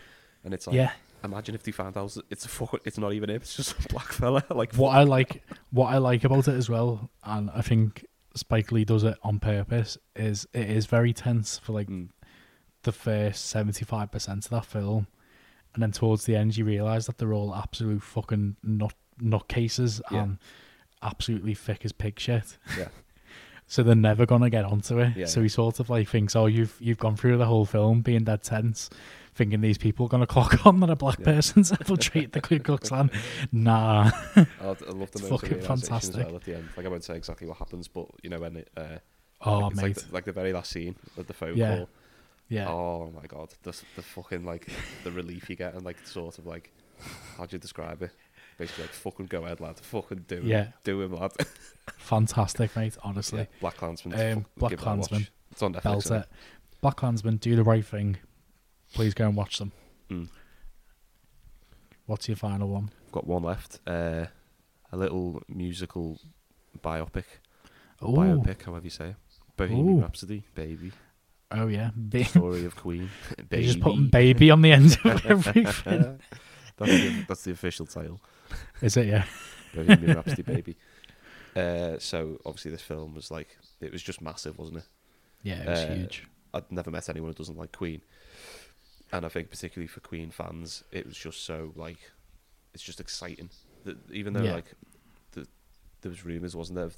and it's like, Yeah. imagine if they found out it's a fucking, it's not even him. It's just a black fella. Like what I like, what I like about it as well, and I think Spike Lee does it on purpose, is it is very tense for like Mm. the first seventy five percent of that film, and then towards the end you realise that they're all absolute fucking nut nutcases Yeah. and absolutely thick as pig shit. Yeah. So they're never gonna get onto it. Yeah, so he sort of like thinks, oh, you've you've gone through the whole film being dead tense, thinking these people are gonna clock on that a black person's infiltrate the Ku Klux Klan. Nah. I, I love the It's fucking fantastic. well at the end. Like I won't say exactly what happens, but you know when it. Uh, Oh, like, it's like mate. the, like the very last scene of the phone Yeah. call. Yeah. Oh my god, the the fucking like the relief you get and like sort of like how do you describe it? Basically, like fucking go ahead, lad. Fucking do him. Yeah. do him, lad. Fantastic, mate. Honestly. Yeah, Black Klansman. Um, Black give that a watch. Klansman. It's on Netflix. It. Black Klansman, do the right thing. Please go and watch them. Mm. What's your final one? I've got one left. Uh, a little musical biopic. Ooh. Biopic, however you say it. Bohemian Ooh. Rhapsody, baby. Oh yeah, The story of Queen. They just putting baby on the end of everything. that's, the, that's the official title. Is it? Yeah. Bohemian Rhapsody, baby. Uh, so obviously this film was like it was just massive, wasn't it? Yeah, it was Uh, huge. I'd never met anyone who doesn't like Queen, and I think particularly for Queen fans, it was just so like it's just exciting. That even though Yeah. like the, there was rumors, wasn't there, of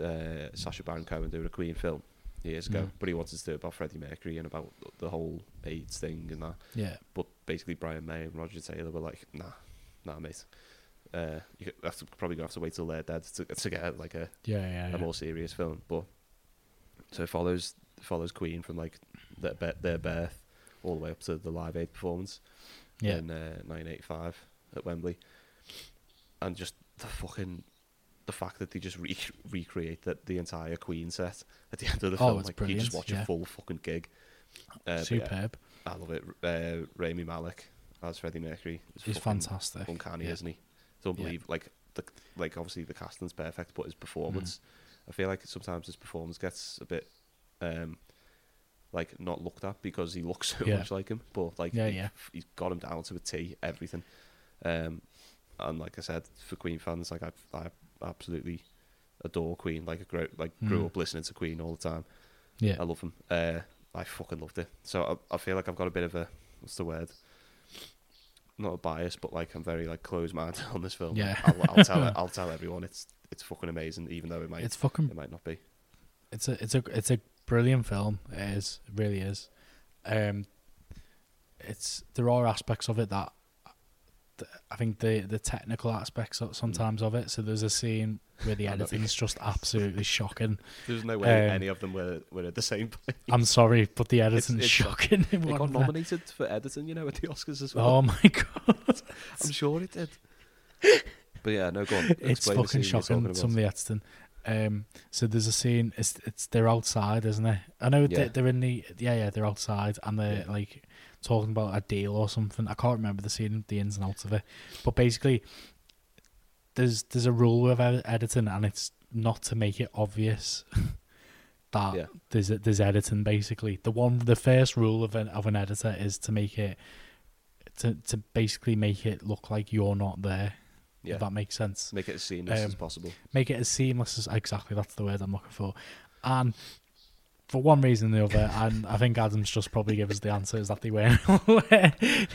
uh, Sacha Baron Cohen doing a Queen film years ago, Mm. but he wanted to do it about Freddie Mercury and about the whole AIDS thing and that. Yeah. But basically, Brian May and Roger Taylor were like, "Nah, nah, mate. Uh, you have to, probably gonna have to wait till they're dead to, to get like a Yeah, yeah, a yeah. more serious film." But so it follows follows Queen from like their be- their birth all the way up to the Live Aid performance Yeah. in uh, 1985 at Wembley, and just the fucking the fact that they just re- recreate that the entire Queen set at the end of the Oh, film, like you just watch yeah. a full fucking gig. Uh, but yeah, Superb. I love it. Uh, Rami Malek as Freddie Mercury. He's fantastic, Uncanny, yeah. isn't he? It's unbelievable. Like the like obviously the casting's perfect, but his performance, Mm. I feel like sometimes his performance gets a bit um like not looked at because he looks so Yeah. much like him. But like Yeah, he- yeah. he's got him down to a T, everything. Um, and like I said, for Queen fans, like I I absolutely adore Queen. Like I grew like grew Mm. up listening to Queen all the time. Yeah. I love them. Uh, I fucking loved it. So I, I feel like I've got a bit of a what's the word? Not a bias, but like I'm very like closed-minded on this film. Yeah. I'll, I'll tell I'll tell everyone it's it's fucking amazing, even though it might It's fucking it might not be. it's a it's a it's a brilliant film. It is, it really is. Um, it's there are aspects of it that th- I think the the technical aspects sometimes of it. So there's a scene where the editing is just absolutely shocking. There's no way Um, any of them were were at the same place. I'm sorry, but the editing is shocking. in It got nominated for editing, you know, at the Oscars as well. Oh my god, I'm sure it did. But yeah, no, go on. it's fucking shocking. Some of the editing. Um, so there's a scene. It's it's they're outside, isn't it? I know Yeah. they, they're in the yeah yeah they're outside and they're Yeah. like talking about a deal or something. I can't remember the scene, the ins and outs of it, but basically, there's there's a rule with editing, and it's not to make it obvious that Yeah. there's there's editing. Basically, the one the first rule of an of an editor is to make it to to basically make it look like you're not there. Yeah. If that makes sense Make it as seamless as Um, possible. make it as seamless as exactly that's the word I'm looking for. And for one reason or the other, and I think Adams just probably give us the answer is that they aware.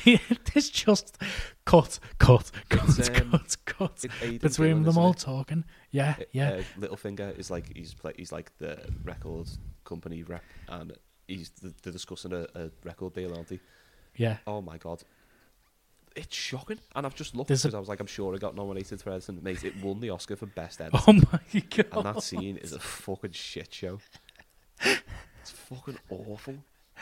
It's just cut, cut, cut, It's, um, cut, cut between Gillen, them all it? talking. Yeah, Uh, yeah. Uh, Littlefinger is like he's like he's like the record company rep, and he's they're discussing a, a record deal, aren't they? Yeah. Oh my god, it's shocking. And I've just looked There's because I was like, I'm sure it got nominated for editing. Mate, it won the Oscar for best editing. Oh my god. and that scene is a fucking shit show. It's fucking awful.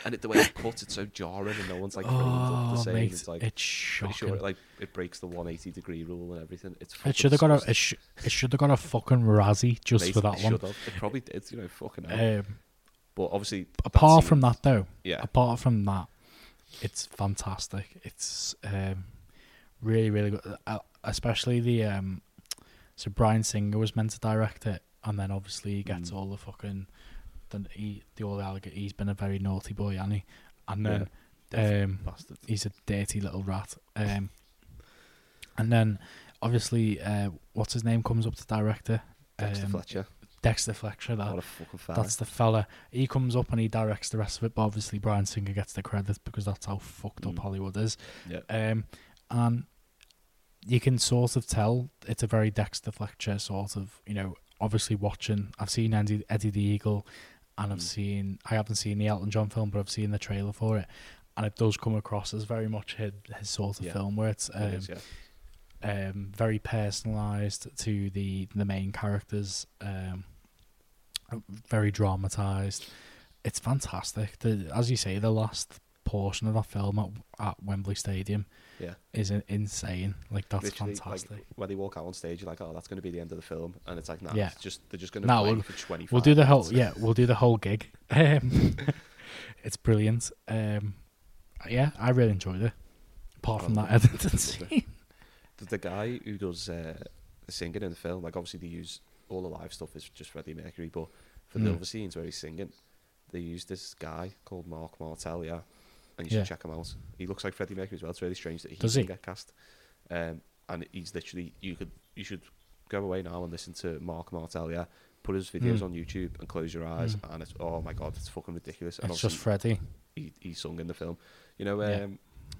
And it, the way it cuts, it's so jarring, and no one's like framed up the Oh, same. mate, it's like it's pretty sure it like it breaks the 180 degree rule and everything. It's It should have got a disgusting. it, sh- it should have got a fucking Razzie just Mate, for it that one. should have. It probably did, you know, fucking hell. Um, but obviously, apart scene- from that though, Yeah. apart from that, it's fantastic. It's um, really, really good. Uh, especially the um, so Bryan Singer was meant to direct it, and then obviously he gets Mm. all the fucking the he the the alligator. He's been a very naughty boy, hasn't he? And then Yeah, um, bastard. he's a dirty little rat. Um, and then obviously, uh, what's his name comes up to director? Dexter Um, Fletcher. Dexter Fletcher. That What a fucking fella. that's the fella. He comes up and he directs the rest of it, but obviously Bryan Singer gets the credit because that's how fucked up Mm. Hollywood is. Yeah. Um, and you can sort of tell it's a very Dexter Fletcher sort of, you know, obviously watching. I've seen Eddie, Eddie the Eagle, and I've Mm. seen. I haven't seen the Elton John film, but I've seen the trailer for it, and it does come across as very much his, his sort of Yeah. film where it's um, is, yeah. um, very personalized to the the main characters, um, very dramatized. It's fantastic. The, as you say, the last portion of that film at, at Wembley Stadium Yeah. is in- insane. Like that's Literally, fantastic. Like, when they walk out on stage, you're like, oh, that's going to be the end of the film. And it's like, nah, Yeah. it's just, they're just going to No, play we'll- for 25 we'll do the whole minutes. yeah, we'll do the whole gig. Um, it's brilliant. Um, yeah, I really enjoyed it. Apart from Oh, that lovely. scene. The, the guy who does uh, the singing in the film, like obviously they use all the live stuff is just Freddie Mercury, but for the Mm. other scenes where he's singing, they use this guy called Marc Martel, yeah, and you Yeah. should check him out. He looks like Freddie Mercury as well. It's really strange that he doesn't he? get cast. Um, and he's literally you could you should go away now and listen to Marc Martel, yeah. Put his videos Mm. on YouTube and close your eyes, Mm. and it's oh my god, it's fucking ridiculous. And It's just Freddie. He, he sung in the film. You know, um, Yeah.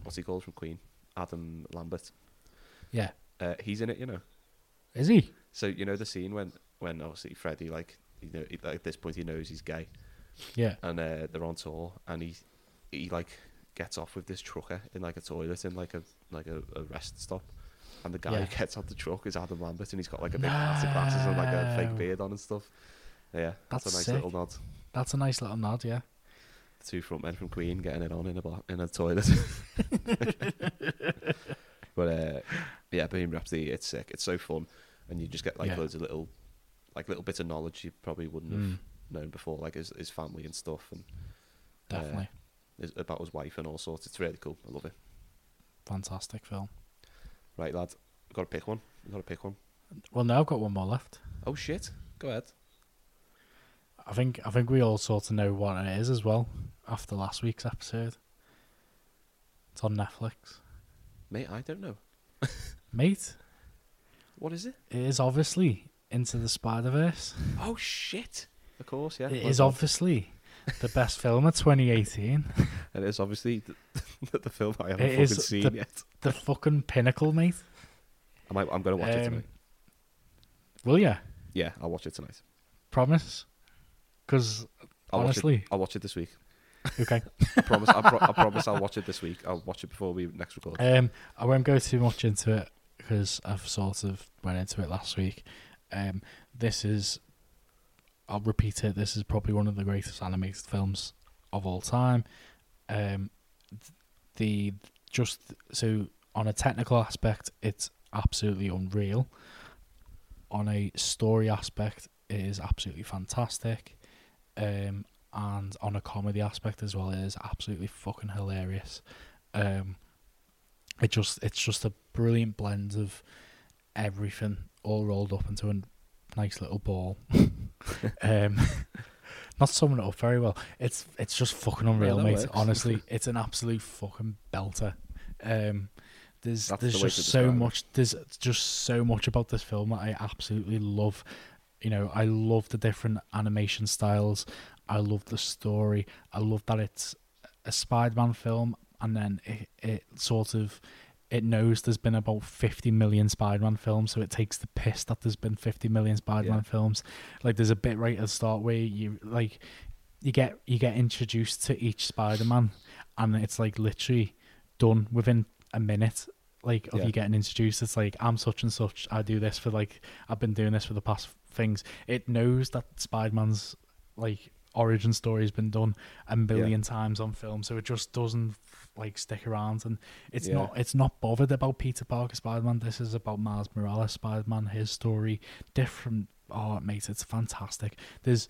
what's he called from Queen? Adam Lambert. Yeah. Uh, he's in it, you know. Is he? So you know the scene when when obviously Freddie like you know at this point he knows he's gay. Yeah. And uh, they're on tour and he he like gets off with this trucker in like a toilet in like a like a, a rest stop. And the guy Yeah. who gets out the truck is Adam Lambert and he's got like a big hat of glasses and like a fake beard on and stuff. Yeah, that's, That's a nice sick. little nod. That's a nice little nod, yeah. The two front men from Queen getting it on in a bar, in a toilet. but uh, yeah, Bohemian Rhapsody, it's sick. It's so fun, and you just get like Yeah. loads of little, like little bits of knowledge you probably wouldn't have Mm. known before, like his his family and stuff, and Definitely. uh, his, about his wife and all sorts. It's really cool. I love it. Fantastic film. Right, lad, we got to pick one. We got to pick one. Well, now I've got one more left. Oh shit! Go ahead. I think I think we all sort of know what it is as well after last week's episode. It's on Netflix, Mate, I don't know. mate. What is it? It is obviously Into the Spider Verse. Oh shit! Of course, yeah. It my is obviously. the best film of 2018. And it's obviously the, the film I haven't It fucking is seen the- yet. The fucking pinnacle, mate. I might, I'm going to watch it Um, tonight. Will ya? Yeah, I'll watch it tonight. Promise? Because honestly, watch it, I'll watch it this week. okay. I promise. I, pro- I promise. I'll watch it this week. I'll watch it before we next record. Um, I won't go too much into it because I've sort of went into it last week. Um, this is, I'll repeat it. This is probably one of the greatest animated films of all time. Um, the just so on a technical aspect, it's absolutely unreal. On a story aspect, it is absolutely fantastic. Um, and on a comedy aspect as well, it is absolutely fucking hilarious. Um, it just it's just a brilliant blend of everything all rolled up into a nice little ball. um, not summing it up very well. It's it's just fucking unreal, that mate. works. Honestly, it's an absolute fucking belter. Um, there's That's there's the just so it. much. There's just so much about this film that I absolutely love. You know, I love the different animation styles. I love the story. I love that it's a Spider-Man film, and then it, it sort of it knows there's been about 50 million Spider-Man films, so it takes the piss that there's been 50 million Spider-Man Yeah. films. Like there's a bit right at the start where you like you get you get introduced to each Spider-Man, and it's like literally done within a minute. Like of Yeah. you getting introduced, it's like I'm such and such. I do this for like I've been doing this for the past things. It knows that Spider-Man's like origin story has been done a million times on film, so it just doesn't like stick around. And it's Yeah. not it's not bothered about Peter Parker Spider-Man. This is about Miles Morales Spider-Man, his story, different. Oh, mate, it's fantastic. There's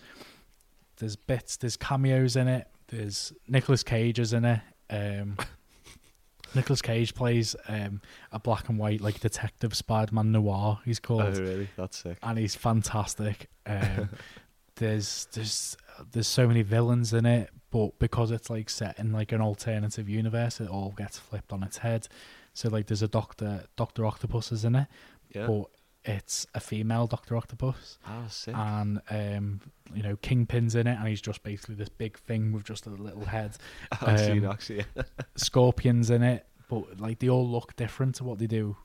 there's bits, there's cameos in it. There's Nicolas Cage is in it. Um, Nicolas Cage plays um, a black and white like detective Spider-Man noir. He's called oh, really? That's sick. and he's fantastic. Um, there's there's there's so many villains in it, but because it's like set in like an alternative universe, it all gets flipped on its head. So like there's a Doctor Doctor Octopus is in it, Yeah. but it's a female Doctor Octopus, Ah, sick. and um, you know Kingpin's in it, and he's just basically this big thing with just a little head. I've seen um, actually. Scorpion's in it, but like they all look different to what they do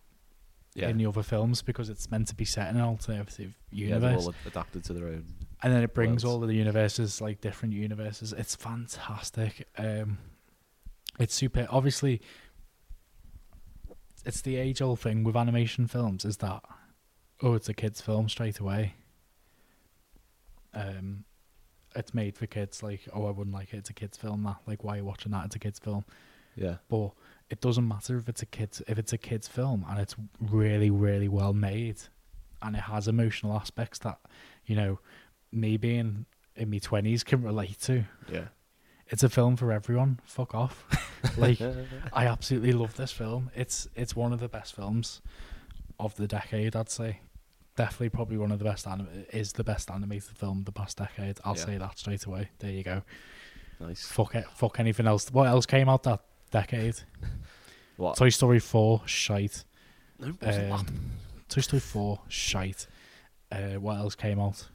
yeah. in the other films because it's meant to be set in an alternative yeah, universe. they're all adapted to their own. and then it brings worlds. all of the universes like different universes it's fantastic um it's super obviously it's the age old thing with animation films is that oh it's a kids film straight away um it's made for kids like oh i wouldn't like it it's a kids film that like why are you watching that it's a kids film Yeah. but it doesn't matter if it's a kids if it's a kids film and it's really really well made and it has emotional aspects that you know me being in my 20s can relate to. Yeah. it's a film for everyone. Fuck off. Like i absolutely love this film. It's it's one of the best films of the decade i'd say. Definitely probably one of the best anim- is the best animated film of the past decade. I'll Yeah. say that straight away. There you go. Nice. fuck it. Fuck anything else. What else came out that decade What? Toy Story 4, shite. No, it wasn't Um, that. Toy Story 4, shite. Uh, what else came out?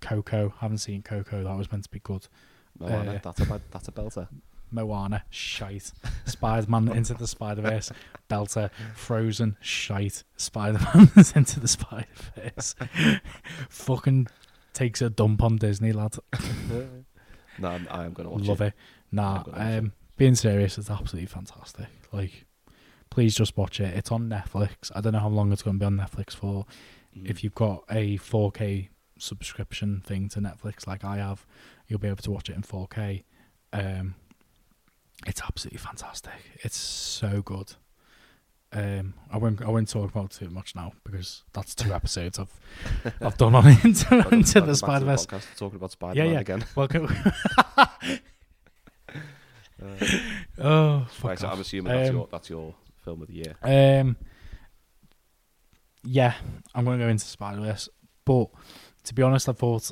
Coco, haven't seen Coco, that was meant to be good. Moana, uh, that's a bad, that's a belter. Moana, shite. Spider Man into the Spider Verse, Belter, Frozen, shite. Spider Man into the Spider Verse. Fucking takes a dump on Disney, lad. no, I'm, I am gonna watch it. Love it. Nah, watch it. um, being serious, it's absolutely fantastic. Like, please just watch it. It's on Netflix. I don't know how long it's going to be on Netflix for. Mm. If you've got a 4K subscription thing to Netflix, like I have, you'll be able to watch it in 4K. Um, it's absolutely fantastic. It's so good. Um, I won't. I won't talk about it too much now because that's two episodes I've I've done on into, into the Spider Verse. podcast, talking about Spider-Man yeah. again. Welcome. Oh, fuck Right, so. I'm assuming that's Um, your that's your film of the year. Um, yeah, I'm going to go into Spider Verse, but to be honest, I thought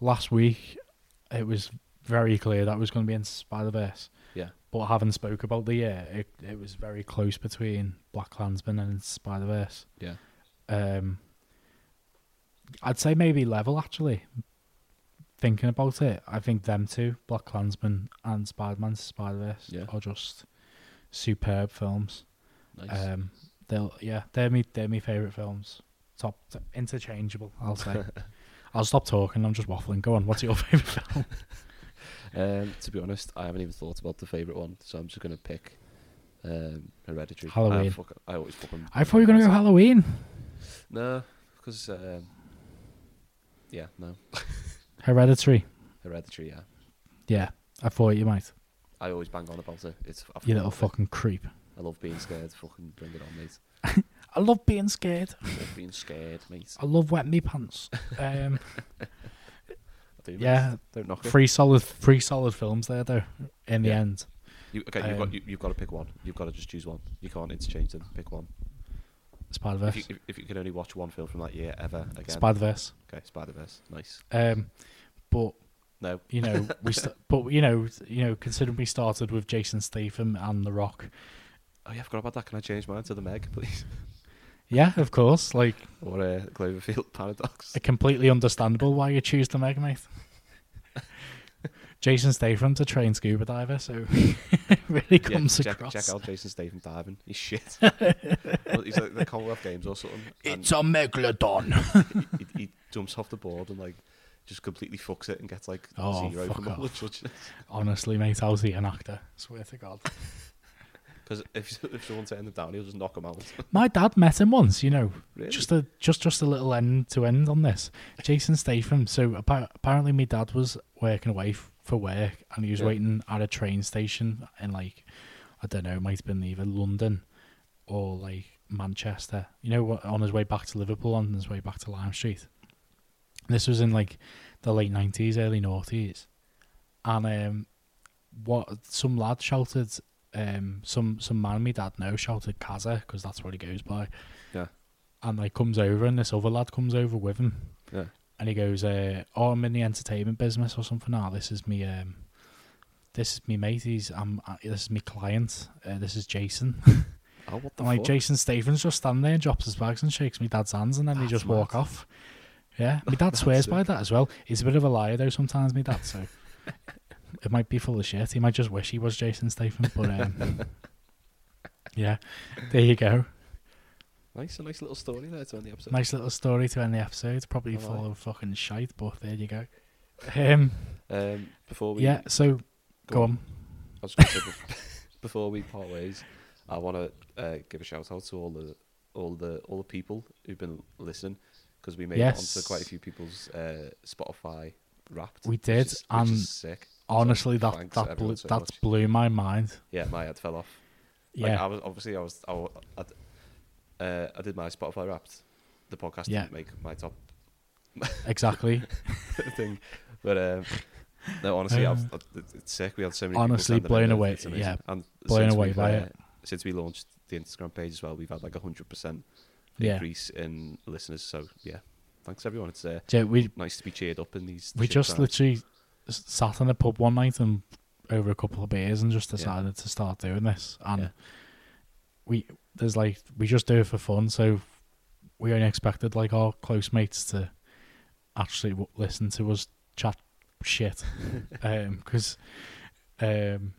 last week it was very clear that was going to be into Spider Verse. Yeah. But having spoke about the year, it it was very close between Black Klansman and Spider Verse. Yeah. Um, I'd say maybe level actually. Thinking about it, I think them two, Black Klansman and Spider Man Spider Verse, Yeah. are just superb films. Nice. Um, they'll yeah, they're me they're my favorite films. Top interchangeable, I'll say. I'll stop talking. I'm just waffling. Go on. What's your favorite film? Um, to be honest, I haven't even thought about the favorite one, so I'm just gonna pick um, Hereditary. Halloween. I, fuck, I always fucking. I thought you were gonna go Halloween. No, because um, yeah, no, Hereditary. Hereditary. Yeah, Yeah, I thought you might. I always bang on about it. It's I You fucking little love it. fucking creep. I love being scared. Fucking bring it on, mate. I love being scared. I love being scared, mate. I love wetting me pants. Um, I do, mate. yeah, don't knock it. three solid, three solid films there though. In the Yeah. end, You, okay, you've Um, got you, you've got to pick one. You've got to just choose one. You can't interchange them. Pick one. Spider If you, Verse. if, if you can only watch one film from that year ever again. Spider Verse. okay, Spider Verse. Nice. Um, but No. you know we, st- but you know, you know, considering we started with Jason Statham and The Rock. Oh yeah, I forgot about that. Can I change mine to the Meg, please? Yeah, of course. Like, or uh, Cloverfield Paradox? completely understandable why you choose the Meg, mate. Jason Statham a trained scuba diver, so it really Yeah, comes check, across. check out Jason Statham diving. He's shit. he's like the Commonwealth Games or something. It's a megalodon. he, he, he jumps off the board and like just completely fucks it and gets like Oh, zero from all the judges. Honestly, mate, how's he an actor? Swear to God. Because if if someone turned him down, he'll just knock him out. My dad met him once, you know. Really? Just a just just a little end to end on this. Jason Statham. So appa- apparently, my dad was working away f- for work, and he was Yeah. waiting at a train station in like I don't know, it might have been either London or like Manchester. You know, what, on his way back to Liverpool, on his way back to Lime Street. This was in like the late nineties, early noughties, and um, what some lad shouted, um, some some man my dad know shouted Kaza because that's what he goes by, yeah, and like comes over and this other lad comes over with him, yeah. And he goes, uh, "Oh, I'm in the entertainment business or something. Now this is me, um, this is me mate. He's um, uh, this is me client. Uh, this is Jason." Oh, what the And like? Jason Statham's just standing there and drops his bags and shakes me dad's hands and then they That's just walk off. Yeah, my dad swears by that as well. He's a bit of a liar though sometimes, my dad. So it might be full of shit. He might just wish he was Jason Statham. But um, yeah, there you go. Nice, a nice little story there to end the episode. Nice little story to end the episode. Probably full like. of fucking shite, but there you go. Um, Um, before we yeah. So go on. I was going to say bef- before we part ways, I want to uh, give a shout out to all the all the all the people who've been listening because we made it onto quite a few people's uh, Spotify Wrapped. We did, is- and sick. So Honestly, that that blew, so that much. blew my mind. Yeah, my head fell off. Like, Yeah. I was obviously I was I, uh, I did my Spotify Wrapped. The podcast Yeah. didn't make my top Exactly. thing, but um, no, honestly, Uh, I've, it's it's sick. We had so many. honestly, blown away- yeah, and blown since away by uh, it. Since we launched the Instagram page as well, we've had like a hundred percent Yeah. increase in listeners. So yeah, thanks everyone. It's uh, Yeah, we nice to be cheered up in these. we just times. literally sat in a pub one night and over a couple of beers and just Yeah. decided to start doing this and Yeah. we there's like we just do it for fun so we only expected like our close mates to actually w- listen to us chat shit um because um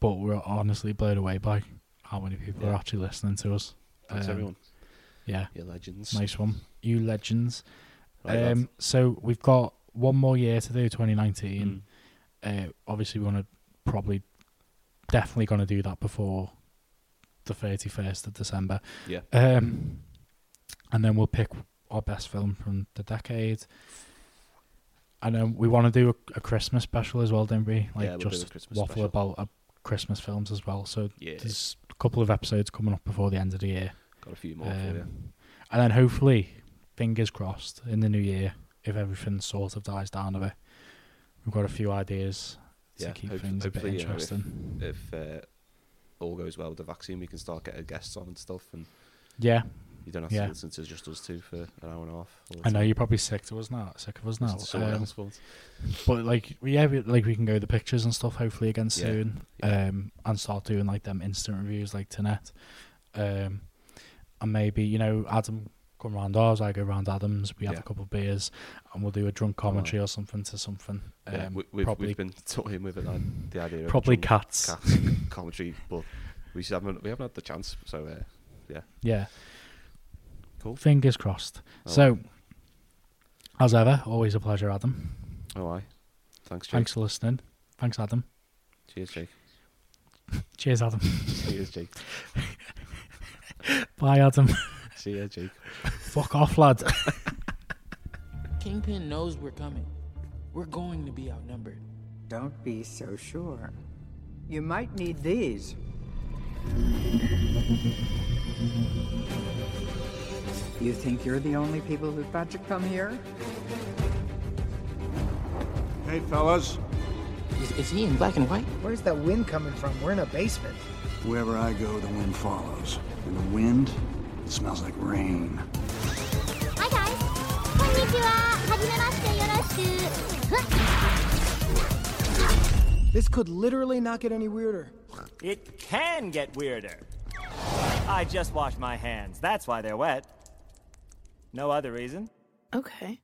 but we're honestly blown away by how many people are actually listening to us Thanks Um, everyone. yeah You legends. nice one you legends Right, um, so we've got one more year to do, 2019. Mm. Uh, obviously, we want to probably, definitely going to do that before the 31st of December. Yeah. Um, and then we'll pick our best film from the decade. And then we want to do a, a Christmas special as well, don't we? Like Yeah, we'll just waffle special. about uh, Christmas films as well. So Yeah. there's a couple of episodes coming up before the end of the year. Got a few more for you. Um, and then hopefully, fingers crossed, in the new year, if everything sort of dies down a bit, we've got a few ideas to Yeah, keep hope- things a bit you know, if- interesting. If, uh, all goes well with the vaccine, we can start getting guests on and stuff, and yeah, you don't have Yeah. to listen to just us two for an hour and a half. I know you're probably sick to us now, sick of us now. Listen to someone um, but- like, yeah, we, like we can go the pictures and stuff hopefully again Yeah, soon, yeah. um, and start doing like them instant reviews like tonight, um, and maybe you know Adam come round ours, I go round Adams, we have Yeah. a couple of beers, and we'll do a drunk commentary or something to something. Um, Yeah, we, we've, probably we've been toying with it, like, the idea of probably cats. cats commentary, but we haven't we haven't had the chance. So uh, yeah, Yeah. Cool. Fingers crossed. Oh. So, as ever, always a pleasure, Adam. oh I. Thanks, Jake. Thanks for listening. Thanks, Adam. Cheers, Jake. Cheers, Adam. Cheers, Jake. Bye, Adam. See ya, Jake. Fuck off, lads. Kingpin knows we're coming. We're going to be outnumbered. Don't be so sure. You might need these. You think you're the only people who thought to come here? Hey, fellas. Is, is he in black and white? Where's that wind coming from? We're in a basement. Wherever I go, the wind follows. And the wind, it smells like rain. Hi guys. Konnichiwa. This could literally not get any weirder. It can get weirder. I just washed my hands. That's why they're wet. No other reason. Okay.